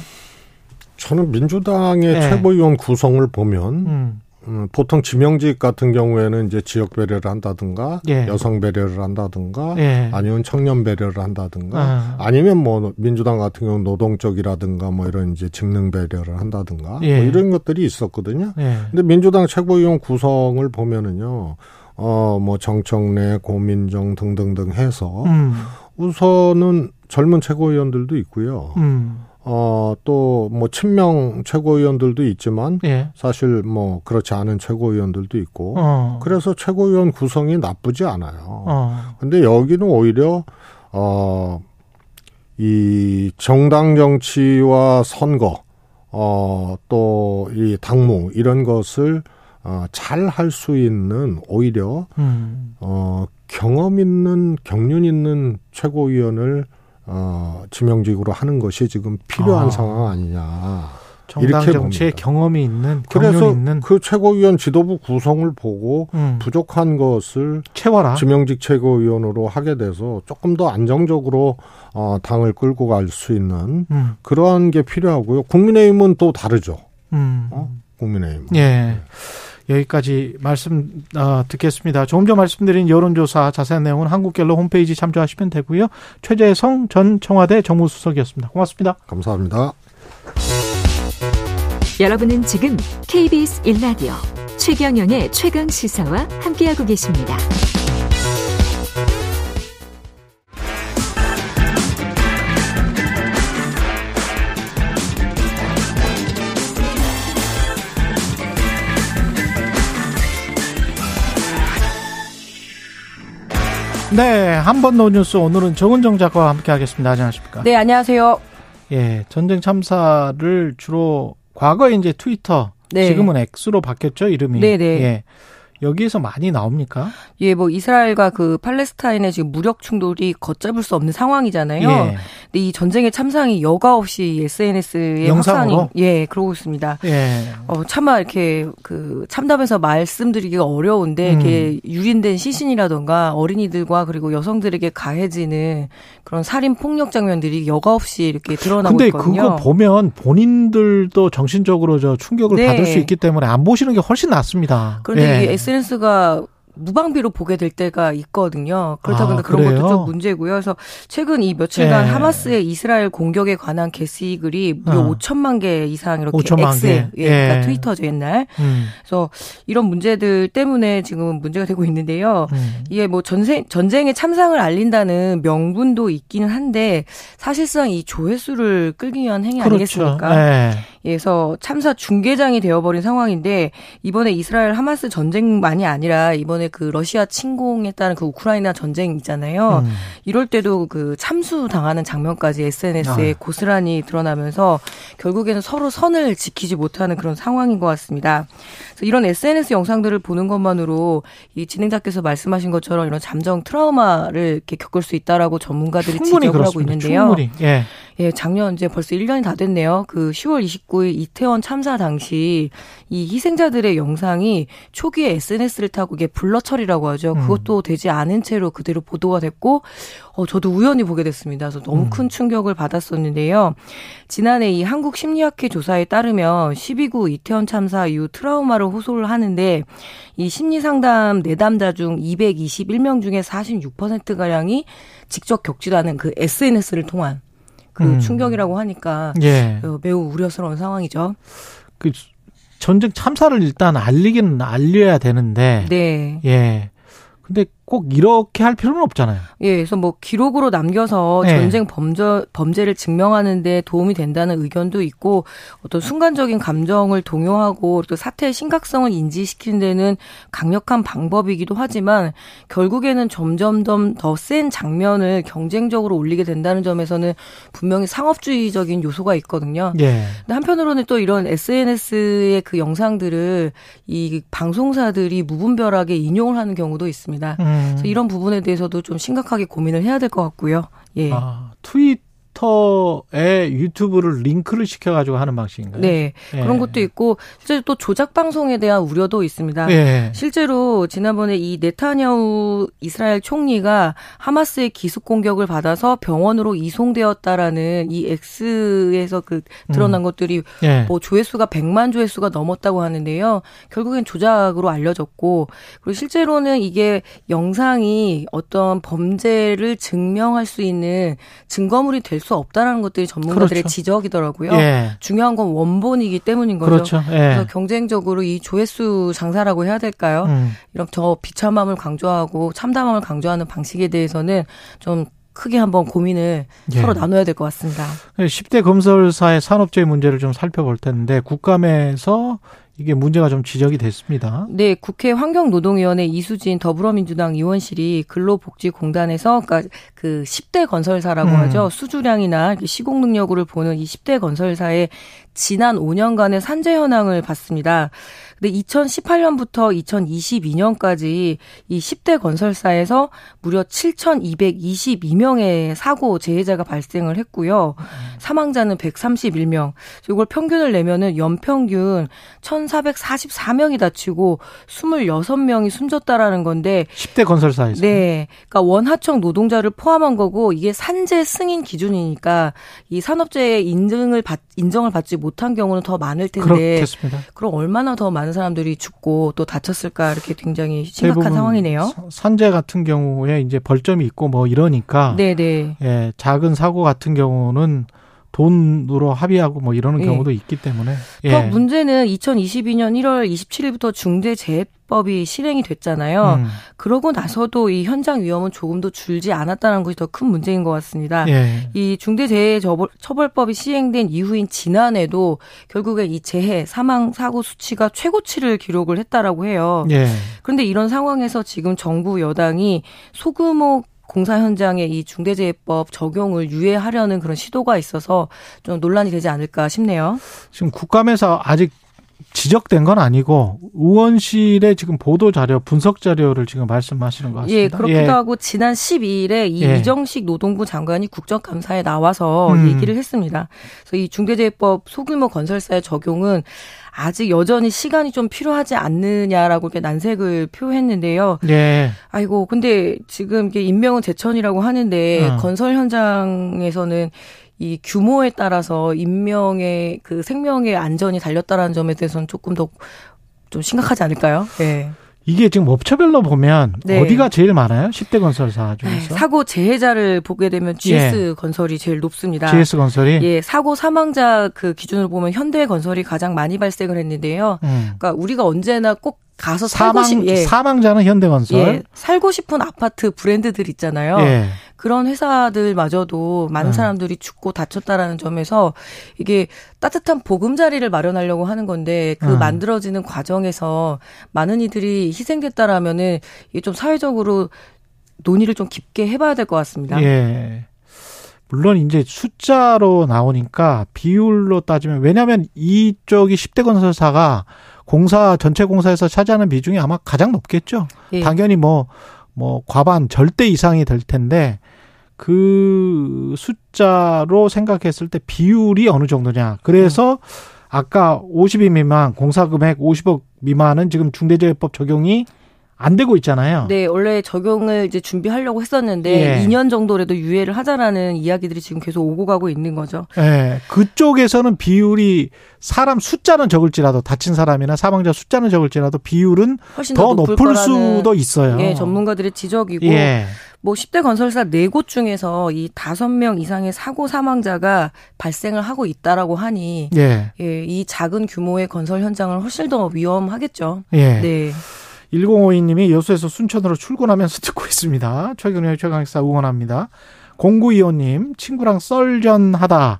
저는 민주당의 네. 최고위원 구성을 보면 음, 음, 보통 지명직 같은 경우에는 이제 지역 배려를 한다든가 예. 여성 배려를 한다든가 예. 아니면 청년 배려를 한다든가 아. 아니면 뭐 민주당 같은 경우는 노동적이라든가 뭐 이런 이제 직능 배려를 한다든가 예. 뭐 이런 것들이 있었거든요. 예. 근데 민주당 최고위원 구성을 보면은요. 어, 뭐 정청래, 고민정 등등등 해서 음, 우선은 젊은 최고위원들도 있고요. 음, 어, 또 뭐 친명 최고위원들도 있지만 예. 사실 뭐 그렇지 않은 최고위원들도 있고 어, 그래서 최고위원 구성이 나쁘지 않아요. 어, 근데 여기는 오히려 어, 이 정당 정치와 선거 어, 또 이 당무 이런 것을 어, 잘 할 수 있는 오히려 음, 어, 경험 있는 경륜 있는 최고위원을 어, 지명직으로 하는 것이 지금 필요한 아. 상황 아니냐. 정당 이렇게 정치에. 경험이 있는 그래서 있는 그 최고위원 지도부 구성을 보고 음, 부족한 것을 채워라. 지명직 최고위원으로 하게 돼서 조금 더 안정적으로 어, 당을 끌고 갈 수 있는 음, 그러한 게 필요하고요. 국민의힘은 또 다르죠. 음. 어? 국민의힘. 예. 여기까지 말씀 어, 듣겠습니다. 조금 전 말씀드린 여론조사 자세한 내용은 한국갤로 홈페이지 참조하시면 되고요. 최재성 전 청와대 정무수석이었습니다. 고맙습니다. 감사합니다. 여러분은 지금 KBS 1라디오 최경영의 최강 시사와 함께하고 계십니다. 네, 한 번 더 뉴스 오늘은 정은정 작가와 함께 하겠습니다. 안녕하십니까? 네, 안녕하세요. 예, 전쟁 참사를 주로 과거에 이제 트위터, 네. 지금은 X로 바뀌었죠 이름이. 네, 네. 예, 여기에서 많이 나옵니까? 예, 뭐 이스라엘과 그 팔레스타인의 지금 무력 충돌이 걷잡을 수 없는 상황이잖아요. 예. 근데 이 전쟁의 참상이 여과 없이 SNS에 영상으로? 확산이 예, 그러고 있습니다. 예. 어, 차마 이렇게 그 참담해서 말씀드리기가 어려운데 음. 이렇게 유린된 시신이라던가 어린이들과 그리고 여성들에게 가해지는 그런 살인 폭력 장면들이 여과 없이 이렇게 드러나고 근데 있거든요. 그거 보면 본인들도 정신적으로 저 충격을 네. 받을 수 있기 때문에 안 보시는 게 훨씬 낫습니다. 그런데 예. 이 SNS가 무방비로 보게 될 때가 있거든요. 그렇다 아, 보니까 그런 그래요? 것도 좀 문제고요. 그래서 최근 이 며칠간 예. 하마스의 이스라엘 공격에 관한 게시 글이 무려 어. 5천만 개 이상 이렇게 5천만 X에, 개. 예, 그러니까 예. 트위터죠 옛날. 음, 그래서 이런 문제들 때문에 지금 문제가 되고 있는데요. 음. 이게 뭐 전쟁 전쟁의 참상을 알린다는 명분도 있기는 한데 사실상 이 조회수를 끌기 위한 행위 그렇죠. 아니겠습니까? 예. 그래서 참사 중계장이 되어버린 상황인데 이번에 이스라엘 하마스 전쟁만이 아니라 이번에 그 러시아 침공에 따른 그 우크라이나 전쟁 있잖아요. 음. 이럴 때도 그 참수 당하는 장면까지 SNS에 아. 고스란히 드러나면서 결국에는 서로 선을 지키지 못하는 그런 상황인 것 같습니다. 그래서 이런 SNS 영상들을 보는 것만으로 이 진행자께서 말씀하신 것처럼 이런 잠정 트라우마를 이렇게 겪을 수 있다라고 전문가들이 지적을 하고 그렇습니다. 있는데요. 충분히. 예. 예, 작년 이제 벌써 1년이 다 됐네요. 그 10월 29일 이태원 참사 당시 이 희생자들의 영상이 초기에 SNS를 타고 이게 블러 처리라고 하죠. 음. 그것도 되지 않은 채로 그대로 보도가 됐고 어 저도 우연히 보게 됐습니다. 그래서 너무 음. 큰 충격을 받았었는데요. 지난해 이 한국 심리학회 조사에 따르면 12구 이태원 참사 이후 트라우마를 호소를 하는데 이 심리 상담 내담자 중 221명 중에 46% 가량이 직접 겪지도 않은 그 SNS를 통한 그 음. 충격이라고 하니까 예. 어, 매우 우려스러운 상황이죠. 그 전쟁 참사를 일단 알리기는 알려야 되는데. 네. 예. 근데 꼭 이렇게 할 필요는 없잖아요. 예, 그래서 뭐 기록으로 남겨서 네. 전쟁 범죄 범죄를 증명하는데 도움이 된다는 의견도 있고 어떤 순간적인 감정을 동요하고 또 사태의 심각성을 인지시키는 데는 강력한 방법이기도 하지만 결국에는 점점점 더 센 장면을 경쟁적으로 올리게 된다는 점에서는 분명히 상업주의적인 요소가 있거든요. 예. 근데 한편으로는 또 이런 SNS의 그 영상들을 이 방송사들이 무분별하게 인용을 하는 경우도 있습니다. 음. 그래서 이런 부분에 대해서도 좀 심각하게 고민을 해야 될 것 같고요. 예. 아, 트위터에 유튜브를 링크를 시켜가지고 하는 방식인가요? 네. 예. 그런 것도 있고, 실제 또 조작 방송에 대한 우려도 있습니다. 예. 실제로 지난번에 이 네타냐후 이스라엘 총리가 하마스의 기습 공격을 받아서 병원으로 이송되었다라는 이 X에서 그 드러난 것들이 예. 뭐 조회수가 100만 조회수가 넘었다고 하는데요. 결국엔 조작으로 알려졌고 그리고 실제로는 이게 영상이 어떤 범죄를 증명할 수 있는 증거물이 될수 없다라는 것들이 전문가들의 그렇죠. 지적이더라고요. 예. 중요한 건 원본이기 때문인 거죠. 그렇죠. 예. 그래서 경쟁적으로 이 조회수 장사라고 해야 될까요? 음. 이런 저 비참함을 강조하고 참담함을 강조하는 방식에 대해서는 좀 크게 한번 고민을 예. 서로 나눠야 될 것 같습니다. 10대 건설사의 산업재해 문제를 좀 살펴볼 텐데 국감에서 이게 문제가 좀 지적이 됐습니다. 네, 국회 환경노동위원회 이수진 더불어민주당 의원실이 근로복지공단에서 그러니까 그 10대 건설사라고 음. 하죠. 수주량이나 시공 능력을 보는 이 10대 건설사의 지난 5년간의 산재 현황을 봤습니다. 근데 2018년부터 2022년까지 이 10대 건설사에서 무려 7,222명의 사고 재해자가 발생을 했고요. 사망자는 131명. 이걸 평균을 내면은 연평균 1,444명이 다치고 26명이 숨졌다라는 건데 10대 건설사에서 네. 그러니까 원하청 노동자를 포함한 거고 이게 산재 승인 기준이니까 이 산업재해 인증을 받 인정을 받지 못한 경우는 더 많을 텐데 그렇겠습니다. 그럼 얼마나 더 많은 사람들이 죽고 또 다쳤을까 이렇게 굉장히 심각한 상황이네요. 사- 산재 같은 경우에 이제 벌점이 있고 뭐 이러니까 네, 네. 예, 작은 사고 같은 경우는 돈으로 합의하고 뭐 이러는 예. 경우도 있기 때문에 더 예. 문제는 2022년 1월 27일부터 중대재해법이 실행이 됐잖아요. 음, 그러고 나서도 이 현장 위험은 조금도 줄지 않았다는 것이 더 큰 문제인 것 같습니다. 예. 이 중대재해처벌법이 시행된 이후인 지난해도 결국엔 이 재해 사망 사고 수치가 최고치를 기록을 했다라고 해요. 예. 그런데 이런 상황에서 지금 정부 여당이 소규모 공사 현장에 이 중대재해법 적용을 유예하려는 그런 시도가 있어서 좀 논란이 되지 않을까 싶네요. 지금 국감에서 아직 지적된 건 아니고 의원실의 지금 보도 자료, 분석 자료를 지금 말씀하시는 것 같습니다. 예, 그렇기도 하고 지난 12일에 이 예. 이정식 노동부 장관이 국정감사에 나와서 음. 얘기를 했습니다. 그래서 이 중대재해법 소규모 건설사의 적용은 아직 여전히 시간이 좀 필요하지 않느냐라고 이렇게 난색을 표했는데요. 예. 아이고, 근데 지금 이게 인명은 제천이라고 하는데 어. 건설 현장에서는 이 규모에 따라서 인명의 그 생명의 안전이 달렸다라는 점에 대해서는 조금 더 좀 심각하지 않을까요? 예. 이게 지금 업체별로 보면 네. 어디가 제일 많아요? 10대 건설사 중에서. 사고 재해자를 보게 되면 GS 건설이 제일 높습니다. GS 건설이. 예, 사고 사망자 그 기준으로 보면 현대 건설이 가장 많이 발생을 했는데요. 음. 그러니까 우리가 언제나 꼭 가서 살고 사망 싶 예. 사망자는 현대건설. 예, 살고 싶은 아파트 브랜드들 있잖아요. 예. 그런 회사들마저도 많은 음. 사람들이 죽고 다쳤다라는 점에서 이게 따뜻한 보금자리를 마련하려고 하는 건데 그 음. 만들어지는 과정에서 많은 이들이 희생됐다라면은 이게 좀 사회적으로 논의를 좀 깊게 해봐야 될 것 같습니다. 예. 물론 이제 숫자로 나오니까 비율로 따지면 왜냐하면 이쪽이 10대 건설사가 공사 전체 공사에서 차지하는 비중이 아마 가장 높겠죠. 예. 당연히 뭐뭐 과반 절대 이상이 될 텐데 그 숫자로 생각했을 때 비율이 어느 정도냐. 그래서 아까 50인 미만 공사 금액 50억 미만은 지금 중대재해법 적용이 안 되고 있잖아요. 네, 원래 적용을 이제 준비하려고 했었는데 예. 2년 정도라도 유예를 하자라는 이야기들이 지금 계속 오고 가고 있는 거죠. 예, 그쪽에서는 비율이 사람 숫자는 적을지라도 다친 사람이나 사망자 숫자는 적을지라도 비율은 훨씬 더 더, 높을, 높을 수도 있어요. 예, 전문가들의 지적이고 예. 뭐 10대 건설사 4곳 중에서 이 5명 이상의 사고 사망자가 발생을 하고 있다라고 하니 예. 예, 이 작은 규모의 건설 현장은 훨씬 더 위험하겠죠. 예. 네. 1052님이 여수에서 순천으로 출근하면서 듣고 있습니다. 최근에 최강식사 응원합니다. 0925님, 친구랑 썰전 하다,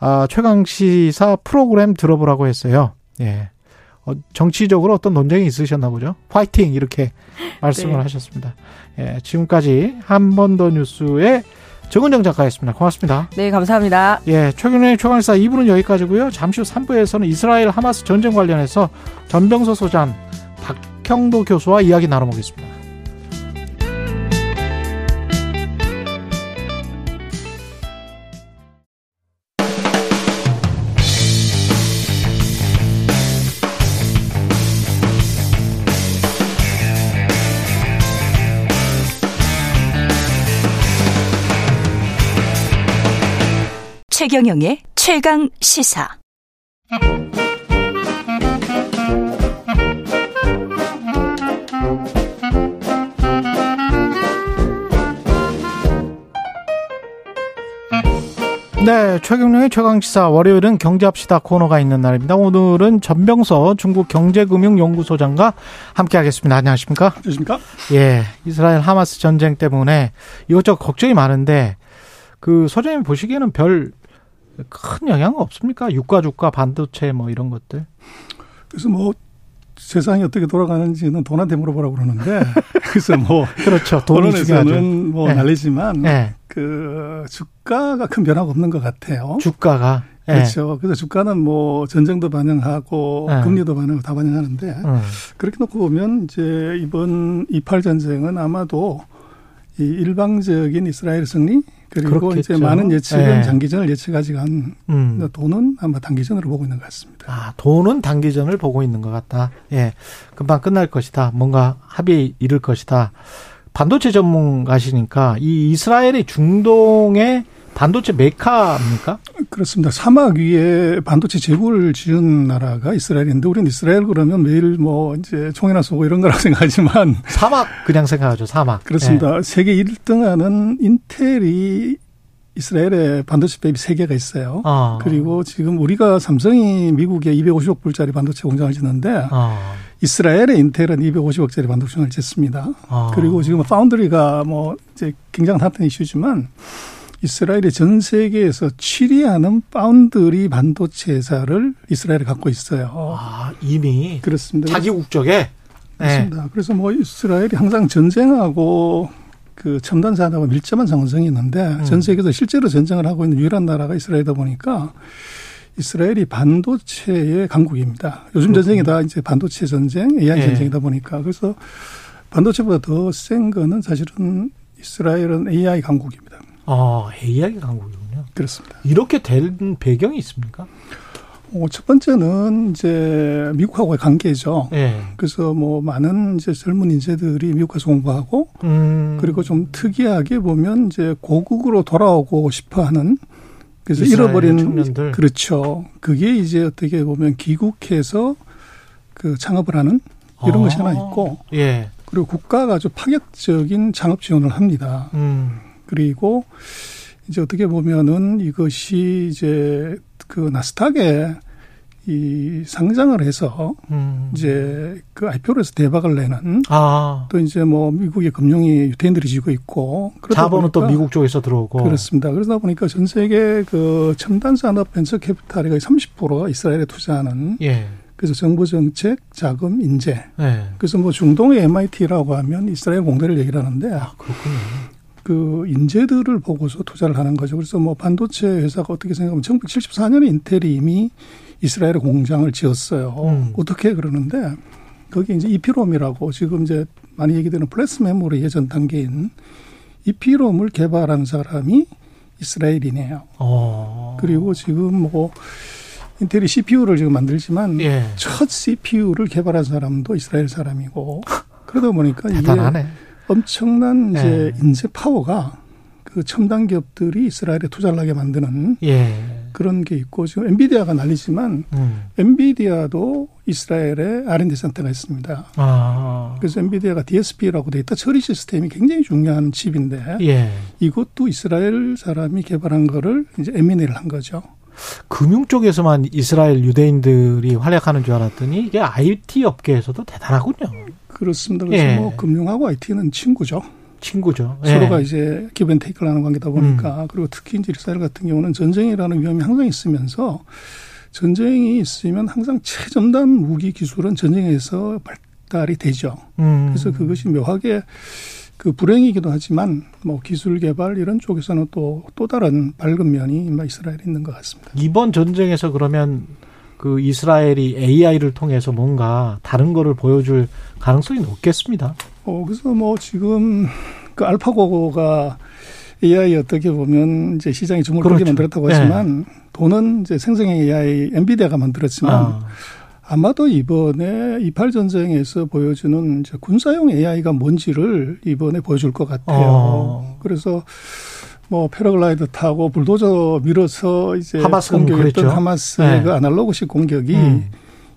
아, 최강시사 프로그램 들어보라고 했어요. 예. 어, 정치적으로 어떤 논쟁이 있으셨나 보죠. 화이팅! 이렇게 말씀을 네. 하셨습니다. 예, 지금까지 한 번 더 뉴스의 정은정 작가였습니다. 고맙습니다. 네, 감사합니다. 예, 최근의 최강시사 2부는 여기까지고요. 잠시 후 3부에서는 이스라엘 하마스 전쟁 관련해서 전병서 소장, 박형도 교수와 이야기 나눠보겠습니다. 최경영의 최강 시사. 네, 최경영의 최강시사 월요일은 경제합시다 코너가 있는 날입니다. 오늘은 전병서 중국 경제금융연구소장과 함께하겠습니다. 안녕하십니까? 안녕하십니까? 예, 이스라엘 하마스 전쟁 때문에 이것저것 걱정이 많은데 그 소장님 보시기에는 별 큰 영향은 없습니까? 유가, 주가, 반도체 뭐 이런 것들. 그래서 뭐 세상이 어떻게 돌아가는지는 돈한테 물어보라고 그러는데 그래서 뭐 그렇죠. 언론에서는 뭐 네. 난리지만 네, 그 주가가 큰 변화가 없는 것 같아요. 주가가 예. 그렇죠. 그래서 주가는 뭐 전쟁도 반영하고 예. 금리도 반영하고 다 반영하는데 음. 그렇게 놓고 보면 이제 이번 이팔 전쟁은 아마도 이 일방적인 이스라엘 승리 그리고 그렇겠죠. 이제 많은 예측은 예. 장기전을 예측하지 간 음. 돈은 아마 단기전으로 보고 있는 것 같습니다. 아, 돈은 단기전을 보고 있는 것 같다. 예. 금방 끝날 것이다. 뭔가 합의 이룰 것이다. 반도체 전문가시니까 이 이스라엘이 중동의 반도체 메카입니까? 그렇습니다. 사막 위에 반도체 재고를 지은 나라가 이스라엘인데 우리는 이스라엘 그러면 매일 뭐 이제 총이나 쏘고 이런 거라고 생각하지만 사막 그냥 생각하죠. 사막. 그렇습니다. 세계 1등 하는 인텔이 이스라엘에 반도체 팹이 세 개가 있어요. 어. 그리고 지금 우리가 삼성이 미국에 250억 불짜리 반도체 공장을 짓는데 어. 이스라엘의 인텔은 250억짜리 반도체 공장을 짓습니다. 어. 그리고 지금 파운드리가 뭐 이제 굉장히 핫한 이슈지만 이스라엘이 전 세계에서 7위 하는 파운드리 반도체 회사를 이스라엘에 갖고 있어요. 아, 이미 그렇습니다. 자기 국적에 예. 그렇습니다. 그래서 뭐 이스라엘이 항상 전쟁하고 그 첨단 산업과 밀접한 상관성이 있는데 음. 전 세계에서 실제로 전쟁을 하고 있는 유일한 나라가 이스라엘이다 보니까 이스라엘이 반도체의 강국입니다. 요즘 전쟁이 다 이제 반도체 전쟁, AI 예. 전쟁이다 보니까 그래서 반도체보다 더 센 거는 사실은 이스라엘은 AI 강국입니다. 어, AI 강국이군요. 그렇습니다. 이렇게 된 배경이 있습니까? 어, 첫 번째는 이제 미국하고의 관계죠. 예. 그래서 뭐 많은 이제 젊은 인재들이 미국 가서 공부하고 음. 그리고 좀 특이하게 보면 이제 고국으로 돌아오고 싶어 하는 그래서 잃어버린 청년들. 그렇죠. 그게 이제 어떻게 보면 귀국해서 그 창업을 하는 이런 아. 것이 하나 있고 예. 그리고 국가가 아주 파격적인 창업 지원을 합니다. 음. 그리고 이제 어떻게 보면은 이것이 이제 그 나스닥에 이 상장을 해서 음. 이제 그 IPO로 해서 대박을 내는 아. 또 이제 뭐 미국의 금융이 유태인들이 지고 있고 그러다 자본은 또 보니까 미국 쪽에서 들어오고. 그렇습니다. 그러다 보니까 전 세계 그 첨단 산업 벤처 캐피탈이 거의 30%가 이스라엘에 투자하는 예. 그래서 정부 정책, 자금, 인재. 예. 그래서 뭐 중동의 MIT라고 하면 이스라엘 공대를 얘기를 하는데 아, 그렇군요. 그 인재들을 보고서 투자를 하는 거죠. 그래서 뭐 반도체 회사가 어떻게 생각하면 1974년에 인텔이 이미 이스라엘에 공장을 지었어요. 음. 어떻게 그러는데 거기 이제 이피롬이라고 지금 이제 많이 얘기되는 플래스 메모리 예전 단계인 이피롬을 개발한 사람이 이스라엘이네요. 어. 그리고 지금 뭐 인텔이 CPU를 지금 만들지만 예. 첫 CPU를 개발한 사람도 이스라엘 사람이고 그러다 보니까 이게. 엄청난 이제 예. 인재 파워가 그 첨단 기업들이 이스라엘에 투자를 하게 만드는 예. 그런 게 있고 지금 엔비디아가 난리지만 음. 엔비디아도 이스라엘에 R&D 센터가 있습니다. 아. 그래서 엔비디아가 DSP라고 데이터 처리 시스템이 굉장히 중요한 칩인데 예. 이것도 이스라엘 사람이 개발한 거를 이제 M&A를 한 거죠. 금융 쪽에서만 이스라엘 유대인들이 활약하는 줄 알았더니 이게 IT 업계에서도 대단하군요. 그렇습니다. 그래서 예. 뭐 금융하고 IT는 친구죠. 친구죠. 예. 서로가 이제 기브앤테이크를 하는 관계다 보니까 그리고 특히 이제 이스라엘 같은 경우는 전쟁이라는 위험이 항상 있으면서 전쟁이 있으면 항상 최첨단 무기 기술은 전쟁에서 발달이 되죠. 음. 그래서 그것이 묘하게 그 불행이기도 하지만 뭐 기술 개발 이런 쪽에서는 또 또 다른 밝은 면이 막 이스라엘에 있는 것 같습니다. 이번 전쟁에서 그러면 그 이스라엘이 AI를 통해서 뭔가 다른 거를 보여줄 가능성이 높겠습니다. 어, 그래서 뭐 지금 그 알파고가 AI 어떻게 보면 이제 시장이 주목을 그렇죠. 크게 만들었다고 네. 하지만 돈은 이제 생성형 AI 엔비디아가 만들었지만 아, 아마도 이번에 이팔 전쟁에서 보여주는 이제 군사용 AI가 뭔지를 이번에 보여줄 것 같아요. 어. 그래서 뭐 패러글라이더 타고 불도저 밀어서 이제 하마스는 공격했던. 하마스의 네. 그 아날로그식 공격이 음.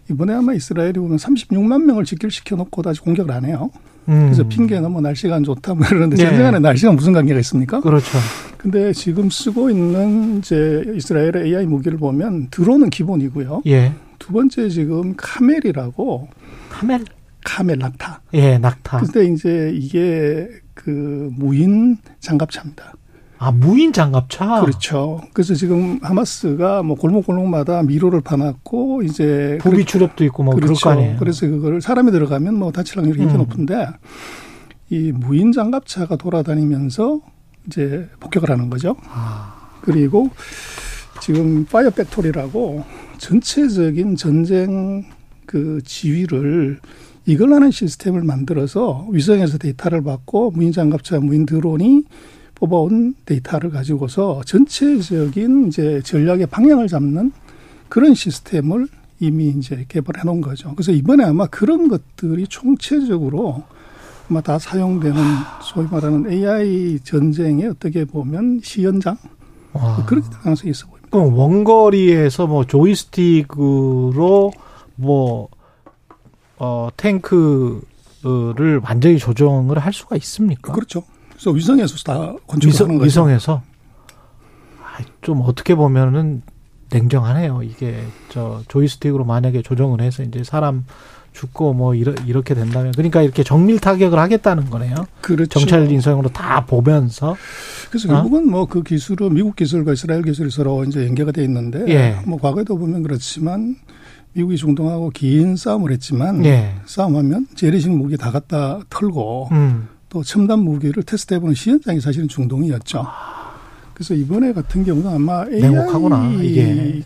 이번에 아마 이스라엘이 보면 36만 명을 직결시켜 놓고 다시 공격을 안 해요. 음. 그래서 핑계는 뭐 날씨가 안 좋다 뭐 이러는데 네. 전쟁 안에 날씨가 무슨 관계가 있습니까? 그렇죠. 근데 지금 쓰고 있는 이제 이스라엘의 AI 무기를 보면 드론은 기본이고요. 예. 두 번째 지금 카멜이라고 카멜. 카멜 낙타. 예, 낙타. 근데 이제 이게 그 무인 장갑차입니다. 아, 무인 장갑차. 그렇죠. 그래서 지금 하마스가 뭐 골목골목마다 미로를 파놨고 이제 부비트랩도 있고 뭐 그럴 그렇죠. 거 아니에요. 그래서 그거를 사람이 들어가면 뭐 다칠 확률이 굉장히 음. 높은데 이 무인 장갑차가 돌아다니면서 이제 폭격을 하는 거죠. 아. 그리고 지금 Fire Factory라고 전체적인 전쟁 그 지휘를 이걸 하는 시스템을 만들어서 위성에서 데이터를 받고 무인 장갑차, 무인 드론이 뽑아온 데이터를 가지고서 전체적인 이제 전략의 방향을 잡는 그런 시스템을 이미 이제 개발해 놓은 거죠. 그래서 이번에 아마 그런 것들이 총체적으로 아마 다 사용되는 소위 말하는 AI 전쟁에 어떻게 보면 시연장 와. 그렇게 될 가능성이 있어 보입니다. 그럼 원거리에서 뭐 조이스틱으로 뭐 어, 탱크를 완전히 조정을 할 수가 있습니까? 그렇죠. 그래서 위성에서 다 건축하는 거죠. 위성에서 아, 좀 어떻게 보면은 냉정하네요. 이게 저 조이스틱으로 만약에 조정을 해서 이제 사람 죽고 뭐 이러, 이렇게 된다면 그러니까 이렇게 정밀 타격을 하겠다는 거네요. 그렇죠. 정찰 인성으로 다 보면서 그래서 어? 결국은 뭐그 기술은 미국 기술과 이스라엘 기술이 서로 이제 연계가 돼 있는데 예. 뭐 과거에도 보면 그렇지만 미국이 중동하고 긴 싸움을 했지만 예. 싸움하면 재래식 무기 다 갖다 털고 음. 또 첨단 무기를 테스트해보는 시연장이 사실은 중동이었죠. 그래서 이번에 같은 경우는 아마 AI 냉혹하구나, 이게.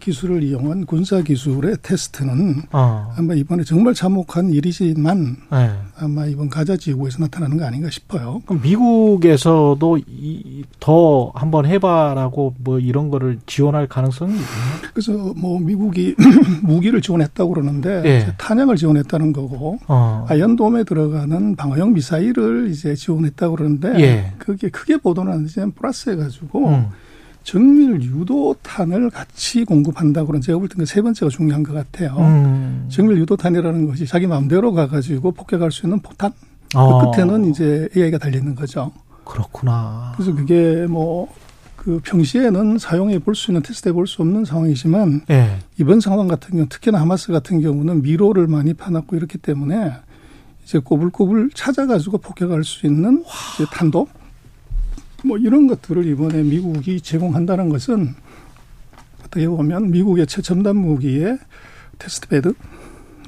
기술을 이용한 군사 기술의 테스트는 어. 아마 이번에 정말 참혹한 일이지만 네. 아마 이번 가자 지구에서 나타나는 거 아닌가 싶어요. 그럼 미국에서도 이, 더 한번 해봐라고 뭐 이런 거를 지원할 가능성이 있나요? 그래서 뭐 미국이 무기를 지원했다고 그러는데 예. 이제 탄약을 지원했다는 거고 어. 아연돔에 들어가는 방어용 미사일을 이제 지원했다고 그러는데 예. 그게 크게 보도는 안 되지만 플러스해 가지고 음. 정밀 유도탄을 같이 공급한다고 그런 제가 볼 때는 세 번째가 중요한 것 같아요. 음. 정밀 유도탄이라는 것이 자기 마음대로 가가지고 폭격할 수 있는 폭탄. 어. 그 끝에는 이제 AI가 달려 있는 거죠. 그렇구나. 그래서 그게 뭐 그 평시에는 사용해 볼 수 있는 테스트해 볼 수 없는 상황이지만 예. 이번 상황 같은 경우 특히나 하마스 같은 경우는 미로를 많이 파놨고 이렇기 때문에 이제 꼬불꼬불 찾아가지고 폭격할 수 있는 이제 탄도 뭐 이런 것들을 이번에 미국이 제공한다는 것은 어떻게 보면 미국의 최첨단 무기의 test bed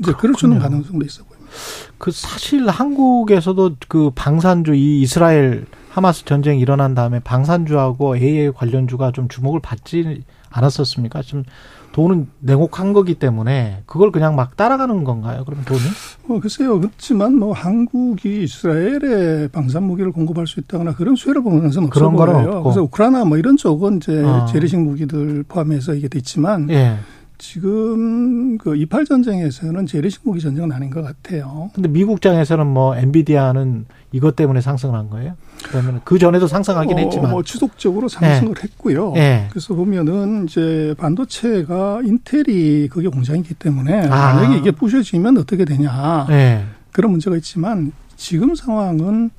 이제 그럴 수 있는 그렇군요. 가능성도 있어 보입니다. 그 사실 한국에서도 그 방산주 이 이스라엘 하마스 전쟁이 일어난 다음에 방산주하고 AI 관련주가 좀 주목을 받지 않았었습니까? 지금 돈은 냉혹한 거기 때문에 그걸 그냥 막 따라가는 건가요? 그러면 돈이? 어, 글쎄요. 그렇지만 뭐 한국이 이스라엘에 방산 무기를 공급할 수 있다거나 그런 수혜를 보는 것은 없어 그런. 없고. 그래서 우크라이나 뭐 이런 쪽은 이제 어. 재래식 무기들 포함해서 이게 돼 있지만 예. 지금 그 이팔 전쟁에서는 재래식 무기 전쟁은 아닌 것 같아요. 근데 미국장에서는 뭐 엔비디아는 이것 때문에 상승한 거예요? 그러면 그 전에도 상승하긴 어, 했지만. 뭐 지속적으로 상승을 했고요. 예. 그래서 보면은 이제 반도체가 인텔이 그게 공장이기 때문에 아. 만약에 이게 부셔지면 어떻게 되냐 예. 그런 문제가 있지만 지금 상황은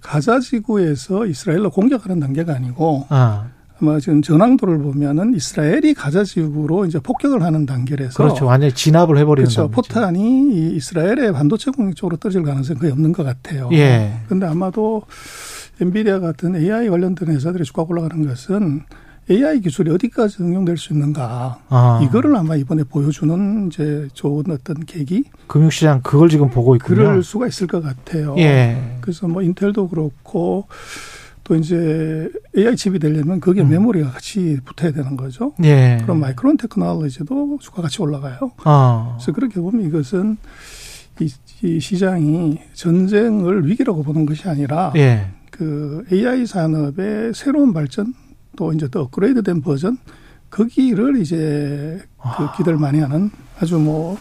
가자 지구에서 이스라엘로 공격하는 단계가 아니고 아, 아마 지금 전황도를 보면은 이스라엘이 가자 지구로 이제 폭격을 하는 단계라서 그렇죠. 완전히 진압을 해버리는 그렇죠. 단계죠. 포탄이 이 이스라엘의 반도체 공격 쪽으로 떨어질 가능성이 거의 없는 것 같아요. 예. 근데 아마도 엔비디아 같은 AI 관련된 회사들이 주가가 올라가는 것은 AI 기술이 어디까지 응용될 수 있는가. 아. 이거를 아마 이번에 보여주는 이제 좋은 어떤 계기? 금융시장 그걸 지금 보고 있군요. 그럴 수가 있을 것 같아요. 예. 그래서 뭐 인텔도 그렇고 또 이제 AI 칩이 되려면 거기에 음. 메모리가 같이 붙어야 되는 거죠. 예. 그럼 마이크론 테크놀로지도 주가 같이 올라가요. 어. 그래서 그렇게 보면 이것은 이, 이 시장이 전쟁을 위기라고 보는 것이 아니라 예. 그 AI 산업의 새로운 발전 또 이제 더 업그레이드된 버전 거기를 이제 그 기대를 많이 하는 아주 뭐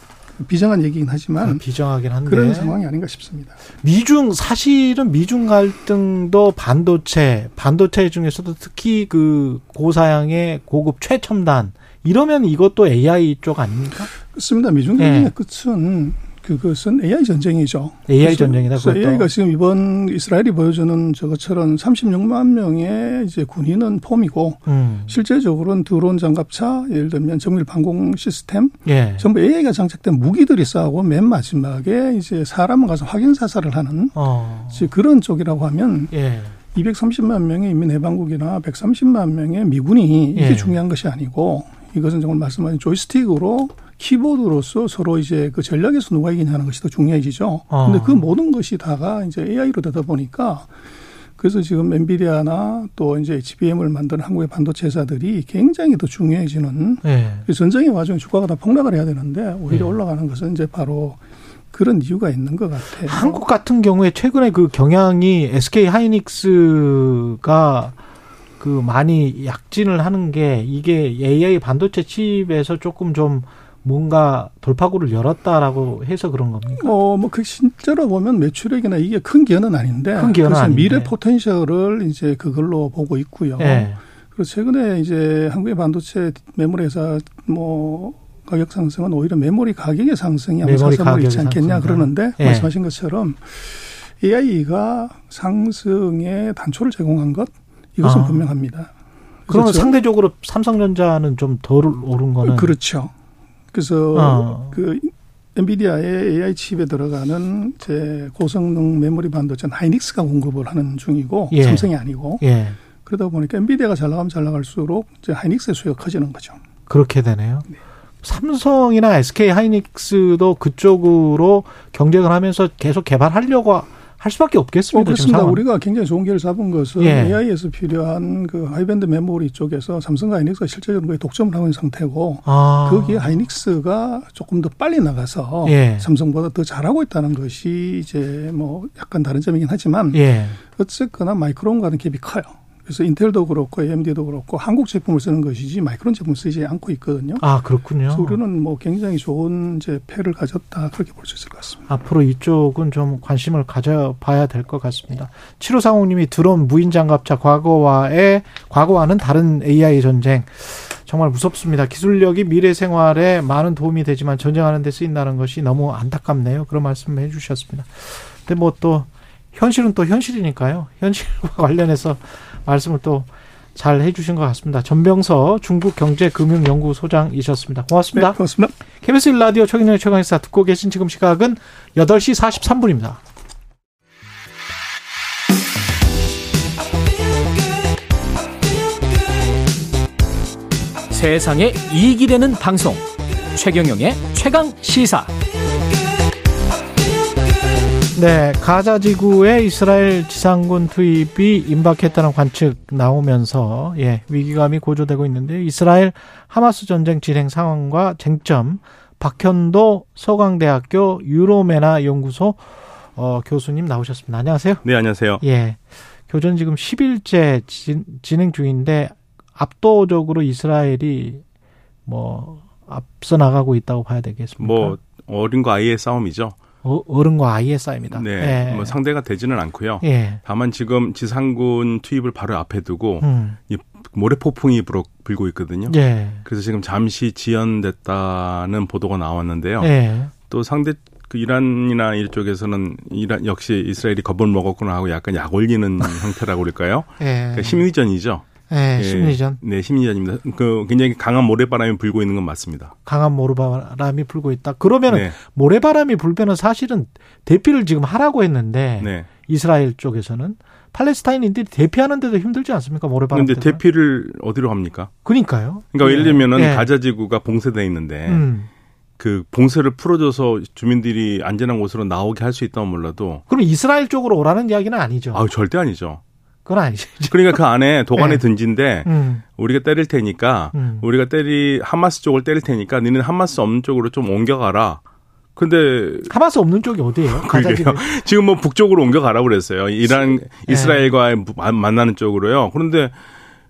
비정한 얘기긴 하지만 비정하긴 한데 그런 상황이 아닌가 싶습니다. 미중 사실은 미중 갈등도 반도체 반도체 중에서도 특히 그 고사양의 고급 최첨단 이러면 이것도 AI 쪽 아닙니까? 그렇습니다. 미중 전쟁의 예. 끝은 그것은 AI 전쟁이죠. AI 전쟁이다, 그래서 그것도. AI가 지금 이번 이스라엘이 보여주는 저것처럼 36만 명의 이제 군인은 폼이고 음. 실제적으로는 드론 장갑차 예를 들면 정밀 방공 시스템 예. 전부 AI가 장착된 무기들이 싸우고 맨 마지막에 이제 사람을 가서 확인 사살을 하는 어. 그런 쪽이라고 하면 예. 230만 명의 인민해방국이나 130만 명의 미군이 이게 예. 중요한 것이 아니고 이것은 정말 말씀하신 조이스틱으로 키보드로서 서로 이제 그 전략에서 누가 이기냐 하는 것이 더 중요해지죠. 어. 근데 그 모든 것이 다가 이제 AI로 되다 보니까 그래서 지금 엔비디아나 또 이제 HBM을 만드는 한국의 반도체 회사들이 굉장히 더 중요해지는 네. 전쟁의 와중에 주가가 다 폭락을 해야 되는데 오히려 네. 올라가는 것은 이제 바로 그런 이유가 있는 것 같아요. 한국 같은 경우에 최근에 그 경향이 SK 하이닉스가 그 많이 약진을 하는 게 이게 AI 반도체 칩에서 조금 좀 뭔가 돌파구를 열었다라고 해서 그런 겁니까? 어, 뭐, 그, 실제로 보면 매출액이나 이게 큰 기여는 아닌데. 큰 기여는 그래서 아닌데. 미래 포텐셜을 이제 그걸로 보고 있고요. 예. 그리고 최근에 이제 한국의 반도체 메모리 회사 뭐, 가격 상승은 오히려 메모리 가격의 상승이 아마 사상으로 있지 가격의 않겠냐 상승이다. 그러는데 예. 말씀하신 것처럼 AI가 상승의 단초를 제공한 것 이것은 아. 분명합니다. 그러면 그래서 상대적으로 삼성전자는 좀 덜 오른 거는 그렇죠. 그래서 어. 그 엔비디아의 AI 칩에 들어가는 제 고성능 메모리 반도체는 하이닉스가 공급을 하는 중이고 예. 삼성이 아니고 예. 그러다 보니까 엔비디아가 잘 나가면 잘 나갈수록 이제 하이닉스의 수요가 커지는 거죠. 그렇게 되네요. 삼성이나 SK 하이닉스도 그쪽으로 경쟁을 하면서 계속 개발하려고 할 수밖에 없겠습니다. 어, 그렇습니다. 우리가 굉장히 좋은 기회를 잡은 것은 예. AI에서 필요한 그 high band 메모리 쪽에서 삼성과 하이닉스가 실제적으로 독점을 하고 있는 상태고 아. 거기에 하이닉스가 조금 더 빨리 나가서 예. 삼성보다 더 잘하고 있다는 것이 이제 뭐 약간 다른 점이긴 하지만 예. 어쨌거나 마이크론과는 갭이 커요. 그래서 인텔도 그렇고 AMD도 그렇고 한국 제품을 쓰는 것이지 마이크론 제품을 쓰지 않고 있거든요. 아, 그렇군요. 그래서 우리는 뭐 굉장히 좋은 이제 패를 가졌다 그렇게 볼 수 있을 것 같습니다. 앞으로 이쪽은 좀 관심을 가져봐야 될 것 같습니다. 7540님이 드론 무인 장갑차 과거와의 과거와는 다른 AI 전쟁 정말 무섭습니다. 기술력이 미래 생활에 많은 도움이 되지만 전쟁하는 데 쓰인다는 것이 너무 안타깝네요. 그런 말씀 해주셨습니다. 근데 뭐 또 현실은 또 현실이니까요. 현실과 관련해서 말씀을 또 잘 해주신 것 같습니다. 전병서 중국경제금융연구소장이셨습니다. 고맙습니다. 네, 고맙습니다. KBS 1라디오 최경영의 최강의사 듣고 계신 지금 시각은 8시 43분입니다. 세상에 이익이 되는 방송 최경영의 최강 시사 네, 가자 지구에 이스라엘 지상군 투입이 임박했다는 관측 나오면서 예, 위기감이 고조되고 있는데 이스라엘 하마스 전쟁 진행 상황과 쟁점 박현도 서강대학교 유로메나 연구소 어, 교수님 나오셨습니다. 안녕하세요. 네, 안녕하세요. 예. 교전 지금 10일째 진, 진행 중인데 압도적으로 이스라엘이 뭐 앞서 나가고 있다고 봐야 되겠습니까? 뭐 어른과 아이의 싸움이죠. 어, 어른과 아이의 싸움이다. 네, 예. 뭐 상대가 되지는 않고요. 예. 다만 지금 지상군 투입을 바로 앞에 두고 음. 이 모래 폭풍이 불어, 불고 있거든요. 예. 그래서 지금 잠시 지연됐다는 보도가 나왔는데요. 예. 또 상대 그 이란이나 이쪽에서는 이란 역시 이스라엘이 겁을 먹었구나 하고 약간 약 올리는 형태라고 그럴까요? 예. 그러니까 심리전이죠. 예, 심리전. 네, 심리전입니다. 그 굉장히 강한 모래바람이 불고 있는 건 맞습니다. 강한 모래바람이 불고 있다. 그러면은 네. 모래바람이 불면은 사실은 대피를 지금 하라고 했는데 네. 이스라엘 쪽에서는 팔레스타인인들이 대피하는데도 힘들지 않습니까? 모래바람 그런데 때문에. 대피를 어디로 합니까? 그러니까요. 그러니까 예를 들면은 예. 가자 지구가 봉쇄돼 있는데 음. 그 봉쇄를 풀어줘서 주민들이 안전한 곳으로 나오게 할 수 있다면 몰라도 그럼 이스라엘 쪽으로 오라는 이야기는 아니죠. 아우 절대 아니죠. 그건 아니죠. 그러니까 그 안에 도관에 네. 든지인데 음. 우리가 때릴 테니까 음. 우리가 때리 하마스 쪽을 때릴 테니까 너는 하마스 없는 쪽으로 좀 옮겨가라. 근데 하마스 없는 쪽이 어디예요? 가자 그러게요. 지구. 지금 뭐 북쪽으로 옮겨가라고 그랬어요. 이란 네. 이스라엘과 만나는 쪽으로요. 그런데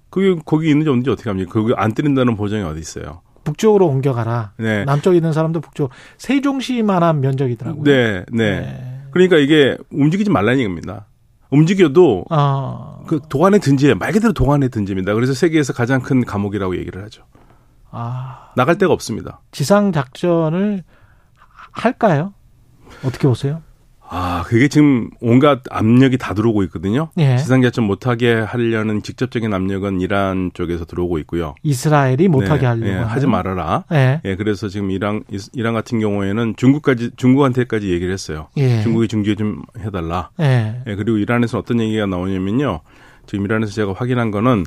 그게 거기 있는지 없는지 어떻게 합니까? 거기 안 때린다는 보장이 어디 있어요? 북쪽으로 옮겨가라. 네. 남쪽에 있는 사람도 북쪽. 세종시만한 면적이더라고요. 네, 네. 그러니까 이게 움직이지 말라는 얘기입니다. 움직여도 아, 그 도안에 든지 말 그대로 도안에 든지입니다. 그래서 세계에서 가장 큰 감옥이라고 얘기를 하죠. 아, 나갈 데가 없습니다. 지상 작전을 할까요? 어떻게 보세요? 아, 그게 지금 온갖 압력이 다 들어오고 있거든요. 예. 지상작전 못하게 하려는 직접적인 압력은 이란 쪽에서 들어오고 있고요. 이스라엘이 못하게 네, 하려고 예? 하지 말아라. 예. 예, 그래서 지금 이란 이란 같은 경우에는 중국까지 중국한테까지 얘기를 했어요. 예. 중국이 중재 좀 해달라. 예. 예, 그리고 이란에서 어떤 얘기가 나오냐면요. 지금 이란에서 제가 확인한 거는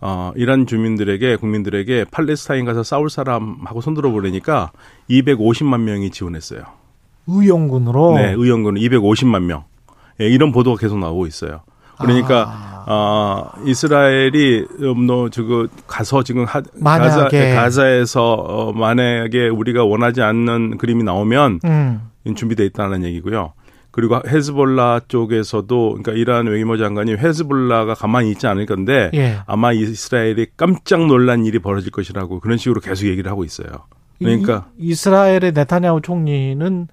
어, 이란 주민들에게 국민들에게 팔레스타인 가서 싸울 사람하고 손들어 보내니까 250만 명이 지원했어요. 의용군으로 네, 의원군은 250만 명. 예, 이런 보도가 계속 나오고 있어요. 그러니까 아. 어, 이스라엘이 뭐 저거 가서 지금 하, 가자, 만약에. 가자에서 어, 만약에 우리가 원하지 않는 그림이 나오면 음. 준비돼 있다는 얘기고요. 그리고 헤즈볼라 쪽에서도 그러니까 이란 외교부 장관이 헤즈볼라가 가만히 있지 않을 건데 예. 아마 이스라엘이 깜짝 놀란 일이 벌어질 것이라고 그런 식으로 계속 얘기를 하고 있어요. 그러니까 이, 이스라엘의 네타냐후 총리는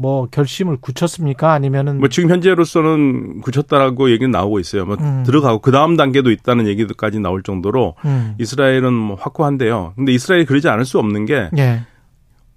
뭐 결심을 굳혔습니까? 아니면은 뭐 지금 현재로서는 굳혔다라고 얘기는 나오고 있어요. 뭐 음. 들어가고 그 다음 단계도 있다는 얘기까지 나올 정도로 음. 이스라엘은 뭐 확고한데요. 근데 이스라엘이 그러지 않을 수 없는 게 예.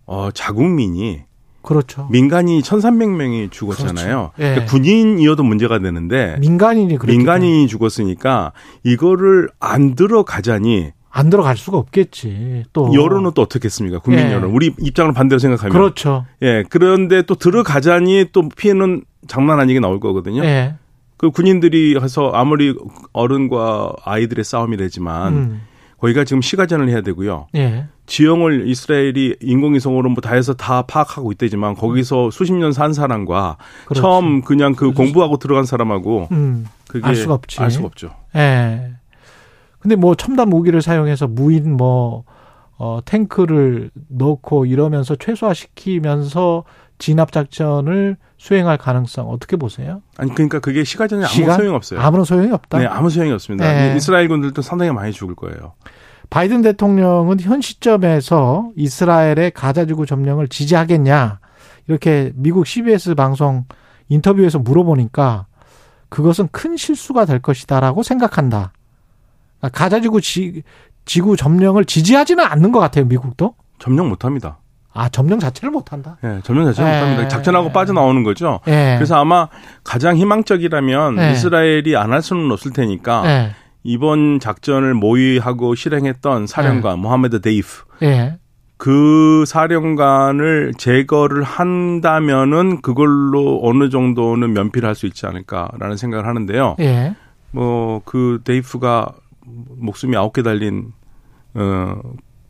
어, 자국민이 그렇죠. 민간이 1,300명이 죽었잖아요. 그렇죠. 예. 그러니까 군인이어도 문제가 되는데 민간인이 민간인이 죽었으니까 이거를 안 들어가자니 안 들어갈 수가 없겠지. 또 여론은 또 어떻겠습니까? 국민 예. 여론. 우리 입장을 반대로 생각하면. 그렇죠. 예. 그런데 또 들어가자니 또 피해는 장난 아니게 나올 거거든요. 예. 그 군인들이 해서 아무리 어른과 아이들의 싸움이라지만 음. 거기가 지금 시가전을 해야 되고요. 예. 지형을 이스라엘이 인공위성으로 뭐 다 해서 다 파악하고 있다지만 거기서 수십 년 산 사람과 그렇지. 처음 그냥 그 공부하고 들어간 사람하고 음. 그게 알 수가 없지. 알 수가 없죠. 예. 근데 뭐 첨단 무기를 사용해서 무인 뭐 어, 탱크를 넣고 이러면서 최소화시키면서 진압 작전을 수행할 가능성 어떻게 보세요? 아니 그러니까 그게 시가전이 아무 시간? 소용이 없어요. 아무런 소용이 없다. 네, 아무 소용이 없습니다. 네. 이스라엘 군들도 상당히 많이 죽을 거예요. 바이든 대통령은 현 시점에서 이스라엘의 가자지구 점령을 지지하겠냐 이렇게 미국 CBS 방송 인터뷰에서 물어보니까 그것은 큰 실수가 될 것이다라고 생각한다. 그러니까 가자지구 지, 지구 점령을 지지하지는 않는 것 같아요. 미국도. 점령 못 합니다. 아 점령 자체를 못 한다. 예, 점령 자체를 예. 못합니다. 작전하고 빠져나오는 거죠. 예. 그래서 아마 가장 희망적이라면 예. 이스라엘이 안 할 수는 없을 테니까 예. 이번 작전을 모의하고 실행했던 사령관 모하메드 데이프 예. 그 사령관을 제거를 한다면은 그걸로 어느 정도는 면피를 할 수 있지 않을까라는 생각을 하는데요. 예. 뭐그 데이프가 목숨이 아홉 개 달린 어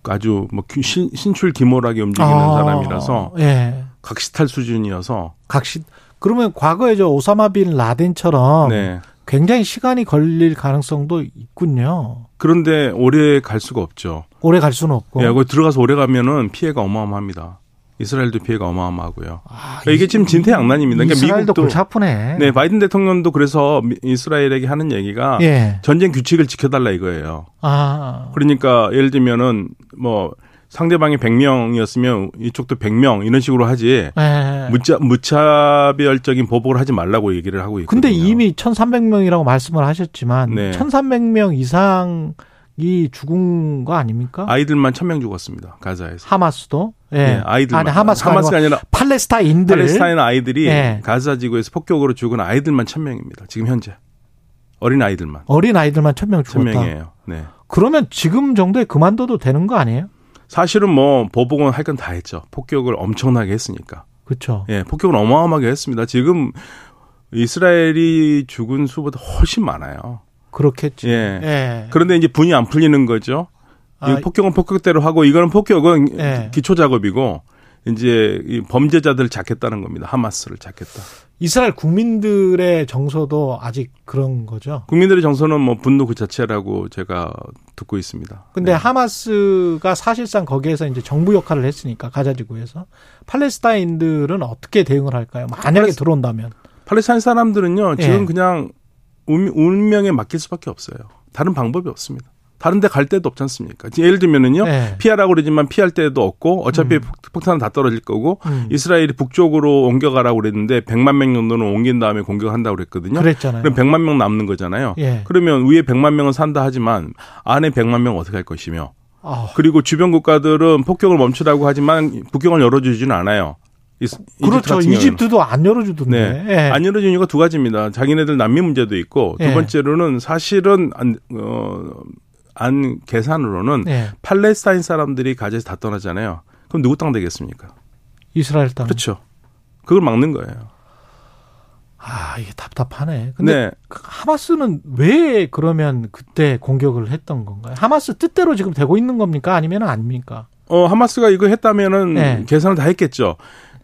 아주 뭐 신, 신출귀몰하게 움직이는 아, 사람이라서 예. 각시탈 수준이어서 각시 그러면 과거에 저 오사마 빈 라덴처럼 네. 굉장히 시간이 걸릴 가능성도 있군요. 그런데 오래 갈 수가 없죠. 오래 갈 수는 없고. 예, 거기 들어가서 오래 가면은 피해가 어마어마합니다. 이스라엘도 피해가 어마어마하고요. 그러니까 이게 지금 진퇴양난입니다. 그러니까 이스라엘도 미국도 아프네. 네, 바이든 대통령도 그래서 미- 이스라엘에게 하는 얘기가 예. 전쟁 규칙을 지켜달라 이거예요. 아. 그러니까 예를 들면은 뭐 상대방이 100명이었으면 이쪽도 100명 이런 식으로 하지 예. 무차, 무차별적인 보복을 하지 말라고 얘기를 하고 있거든요. 근데 이미 1,300명이라고 말씀을 하셨지만 네. 1,300명 이상이 죽은 거 아닙니까? 아이들만 1000명 죽었습니다. 가자에서. 하마스도. 예. 네, 아이들만. 아니, 하마스가, 하마스가 아니라 아니라 팔레스타인들. 팔레스타인 아이들이 예. 가자 지구에서 폭격으로 죽은 아이들만 1000명입니다. 지금 현재. 어린 아이들만. 어린 아이들만 1,000명 죽었다. 1000명이에요. 네. 그러면 지금 정도에 그만둬도 되는 거 아니에요? 사실은 뭐 보복은 할 건 다 했죠. 폭격을 엄청나게 했으니까. 그렇죠. 예, 폭격을 어마어마하게 했습니다. 지금 이스라엘이 죽은 수보다 훨씬 많아요. 그렇겠지. 예. 예. 그런데 이제 분이 안 풀리는 거죠. 아, 이 폭격은 폭격대로 하고 이거는 폭격은 예. 기초 작업이고 이제 이 범죄자들을 잡겠다는 겁니다. 하마스를 잡겠다. 이스라엘 국민들의 정서도 아직 그런 거죠. 국민들의 정서는 뭐 분노 그 자체라고 제가 듣고 있습니다. 근데 네. 하마스가 사실상 거기에서 이제 정부 역할을 했으니까 가자지구에서 팔레스타인들은 어떻게 대응을 할까요? 만약에 팔레스- 들어온다면. 팔레스타인 사람들은요 지금 예. 그냥 운- 운명에 맡길 수밖에 없어요. 다른 방법이 없습니다. 다른 데 갈 데도 없지 않습니까? 예를 들면은요 예. 피하라고 그러지만 피할 데도 없고 어차피 음. 폭- 폭탄은 다 떨어질 거고 음. 이스라엘이 북쪽으로 옮겨가라고 그랬는데 100만 명 정도는 옮긴 다음에 공격한다고 그랬거든요. 그랬잖아요. 그럼 100만 명 남는 거잖아요. 예. 그러면 위에 100만 명은 산다 하지만 안에 100만 명 어떻게 할 것이며 아, 그리고 주변 국가들은 폭격을 멈추라고 하지만 북경을 열어주지는 않아요. 그렇죠. 이집트도 안 열어주던데. 네. 예. 안 열어준 이유가 두 가지입니다. 자기네들 난민 문제도 있고 두 예. 번째로는 사실은 안, 어, 안 계산으로는 예. 팔레스타인 사람들이 가자에서 다 떠나잖아요. 그럼 누구 땅 되겠습니까? 이스라엘 땅. 그렇죠. 그걸 막는 거예요. 아, 이게 답답하네. 근데 네. 그 하마스는 왜 그러면 그때 공격을 했던 건가요? 하마스 뜻대로 지금 되고 있는 겁니까? 아니면 아닙니까? 어, 하마스가 이거 했다면은 네. 계산을 다 했겠죠.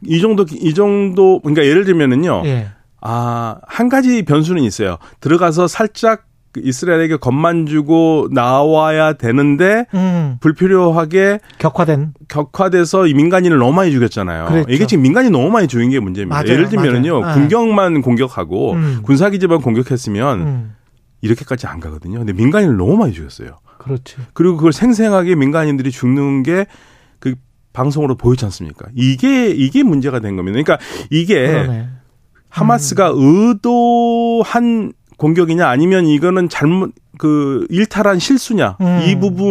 이 정도, 이 정도, 그러니까 예를 들면은요. 예. 아, 한 가지 변수는 있어요. 들어가서 살짝 이스라엘에게 겁만 주고 나와야 되는데 음. 불필요하게 격화된 격화돼서 이 민간인을 너무 많이 죽였잖아요. 그랬죠. 이게 지금 민간인 너무 많이 죽인 게 문제입니다. 맞아요, 예를 들면은요, 맞아요. 군경만 공격하고 음. 군사 기지만 공격했으면 음. 이렇게까지 안 가거든요. 근데 민간인을 너무 많이 죽였어요. 그렇지. 그리고 그걸 생생하게 민간인들이 죽는 게 그 방송으로 보이지 않습니까? 이게 이게 문제가 된 겁니다. 그러니까 이게 그러네. 하마스가 의도한 공격이냐 아니면 이거는 잘못 그 일탈한 실수냐 음. 이 부분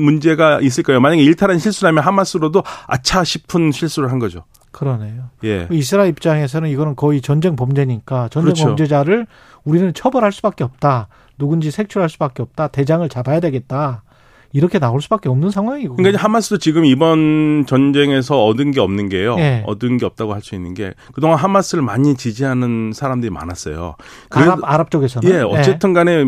문제가 있을 거예요. 만약에 일탈한 실수라면 하마스로도 아차 싶은 실수를 한 거죠. 그러네요. 예. 이스라엘 입장에서는 이거는 거의 전쟁 범죄니까 전쟁 그렇죠. 범죄자를 우리는 처벌할 수밖에 없다. 누군지 색출할 수밖에 없다. 대장을 잡아야 되겠다. 이렇게 나올 수밖에 없는 상황이고. 그러니까 하마스도 지금 이번 전쟁에서 얻은 게 없는 게요. 예. 얻은 게 없다고 할 수 있는 게 그동안 하마스를 많이 지지하는 사람들이 많았어요. 아랍 아랍 쪽에서는 예, 어쨌든 간에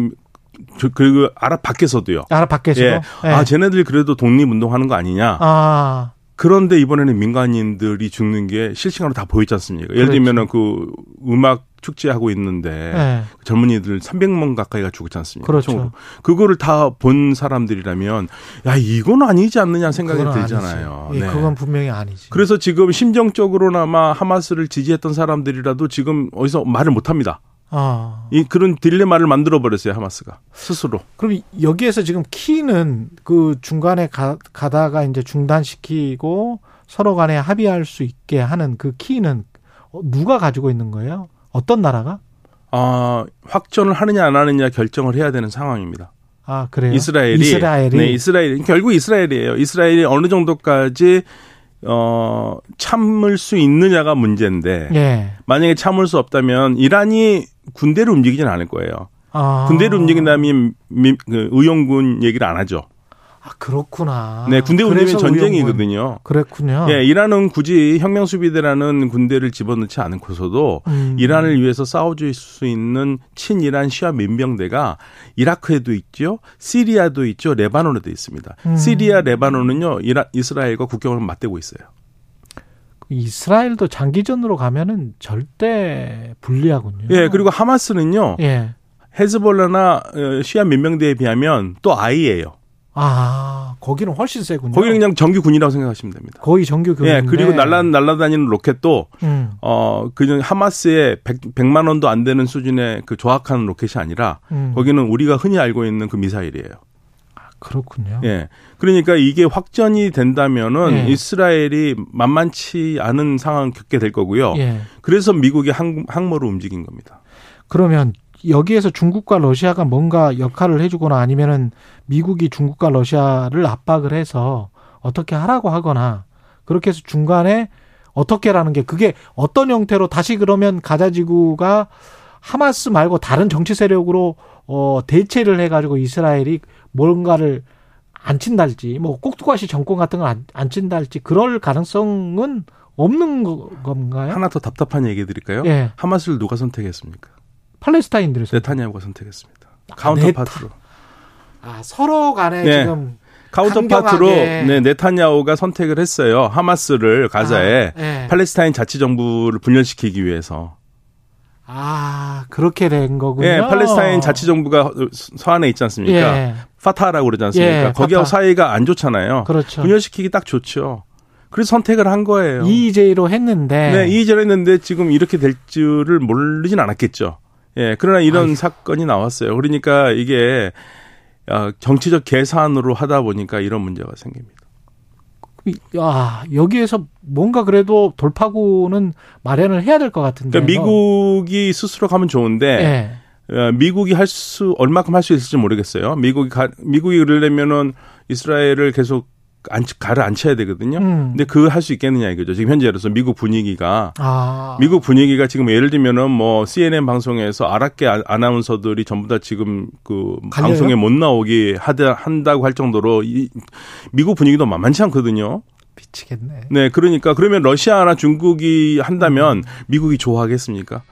저, 그리고 아랍 밖에서도요. 아랍 밖에서도 예. 예. 아, 쟤네들 그래도 독립운동하는 거 아니냐. 아, 그런데 이번에는 민간인들이 죽는 게 실시간으로 다 보이지 않습니까? 예를 그렇죠. 들면은 그 음악 축제 하고 있는데 예. 젊은이들 300명 가까이가 죽었지 않습니까? 그렇죠. 총으로. 그거를 다 본 사람들이라면 야, 이건 아니지 않느냐 생각이 들잖아요. 예, 네. 그건 분명히 아니지. 그래서 지금 심정적으로나마 하마스를 지지했던 사람들이라도 지금 어디서 말을 못 합니다. 아. 이 그런 딜레마를 만들어 버렸어요, 하마스가. 스스로. 그럼 여기에서 지금 키는 그 중간에 가, 가다가 이제 중단시키고 서로 간에 합의할 수 있게 하는 그 키는 어, 누가 가지고 있는 거예요? 어떤 나라가? 아, 확전을 하느냐 안 하느냐 결정을 해야 되는 상황입니다. 아, 그래요? 이스라엘이 이스라엘이 네, 이스라엘 결국 이스라엘이에요. 이스라엘이 어느 정도까지 어 참을 수 있느냐가 문제인데 예. 만약에 참을 수 없다면 이란이 군대를 움직이지는 않을 거예요. 아. 군대를 움직인다면 미- 그 의용군 얘기를 안 하죠. 아, 그렇구나. 네, 군대 움직이면 전쟁이거든요. 그랬군요. 예, 이란은 굳이 혁명 수비대라는 군대를 집어넣지 않고서도 음. 이란을 위해서 싸워줄 수 있는 친이란 시아 민병대가 이라크에도 있죠, 시리아도 있죠, 레바논에도 있습니다. 음. 시리아, 레바논은요, 이라, 이스라엘과 국경을 맞대고 있어요. 이스라엘도 장기전으로 가면은 절대 불리하군요. 예, 그리고 하마스는요, 예. 헤즈볼라나 어, 시아 민병대에 비하면 또 아이예요. 아, 거기는 훨씬 세군요. 거기는 그냥 정규 군이라고 생각하시면 됩니다. 거의 정규군인데. 예, 그리고 날라 날라다니는 로켓도 음. 어 그냥 하마스의 100, 100 만 원도 안 되는 수준의 그 조악한 로켓이 아니라 음. 거기는 우리가 흔히 알고 있는 그 미사일이에요. 그렇군요. 예. 그러니까 이게 확전이 된다면은 예. 이스라엘이 만만치 않은 상황을 겪게 될 거고요. 예. 그래서 미국이 항, 항모로 움직인 겁니다. 그러면 여기에서 중국과 러시아가 뭔가 역할을 해주거나 아니면은 미국이 중국과 러시아를 압박을 해서 어떻게 하라고 하거나 그렇게 해서 중간에 어떻게라는 게 그게 어떤 형태로 다시 그러면 가자지구가 하마스 말고 다른 정치 세력으로 어 대체를 해가지고 이스라엘이 뭔가를 안 친달지 뭐 꼭두가시 정권 같은 걸안 안 친달지 그럴 가능성은 없는 거- 건가요? 하나 더 답답한 얘기 드릴까요? 예. 하마스를 누가 선택했습니까? 팔레스타인들에서 네타냐후가 선택했습니다. counterpart로. 아, 서로 간에 네. 지금 counterpart로 강경하게. 네, 네타냐후가 선택을 했어요. 하마스를 가자에 아, 예. 팔레스타인 자치 정부를 분열시키기 위해서. 아 그렇게 된 거군요. 예, 팔레스타인 자치정부가 서안에 있지 않습니까? 예. 파타라고 그러지 않습니까? 예, 거기하고 파타. 사이가 안 좋잖아요. 그렇죠. 분열시키기 딱 좋죠. 그래서 선택을 한 거예요. EJ로 했는데 네, 이의제를 했는데 지금 이렇게 될 줄을 모르진 않았겠죠. 예, 그러나 이런 아이고. 사건이 나왔어요. 그러니까 이게 어, 정치적 계산으로 하다 보니까 이런 문제가 생깁니다. 야 여기에서 뭔가 그래도 돌파구는 마련을 해야 될 것 같은데. 그러니까 미국이 스스로 가면 좋은데 예. 어, 미국이 할 수 얼마큼 할 수 있을지 모르겠어요. 미국이 가, 미국이 그러려면은 이스라엘을 계속 안, 가를 안 쳐야 되거든요. 음. 근데 그걸 할수 있겠느냐 이거죠. 지금 현재로서 미국 분위기가 아 미국 분위기가 지금 예를 들면은 뭐 CNN 방송에서 아랍계 아- 아나운서들이 전부 다 지금 그 갈려요? 방송에 못 나오게 하다 한다고 할 정도로 이 미국 분위기도 만만치 않거든요. 미치겠네. 네, 그러니까 그러면 러시아나 중국이 한다면 미국이 좋아하겠습니까?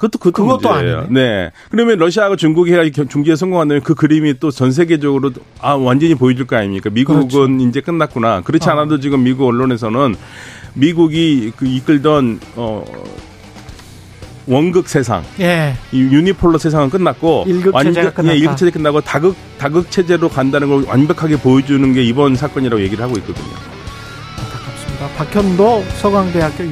그것도 그것도, 음. 그것도. 아니네. 네. 그러면 러시아가 중국이 해가 중지에 성공한다면 그 그림이 또 전 세계적으로 아 완전히 보여줄 거 아닙니까? 미국은 그렇죠. 이제 끝났구나. 그렇지 어. 않아도 지금 미국 언론에서는 미국이 그 이끌던 어 원극 세상, 예. 이 유니폴로 세상은 끝났고 일극 체제가 끝났다. 예, 일극 체제 끝나고 다극 다극 체제로 간다는 걸 완벽하게 보여주는 게 이번 사건이라고 얘기를 하고 있거든요. 안타깝습니다. 박현도 서강대학교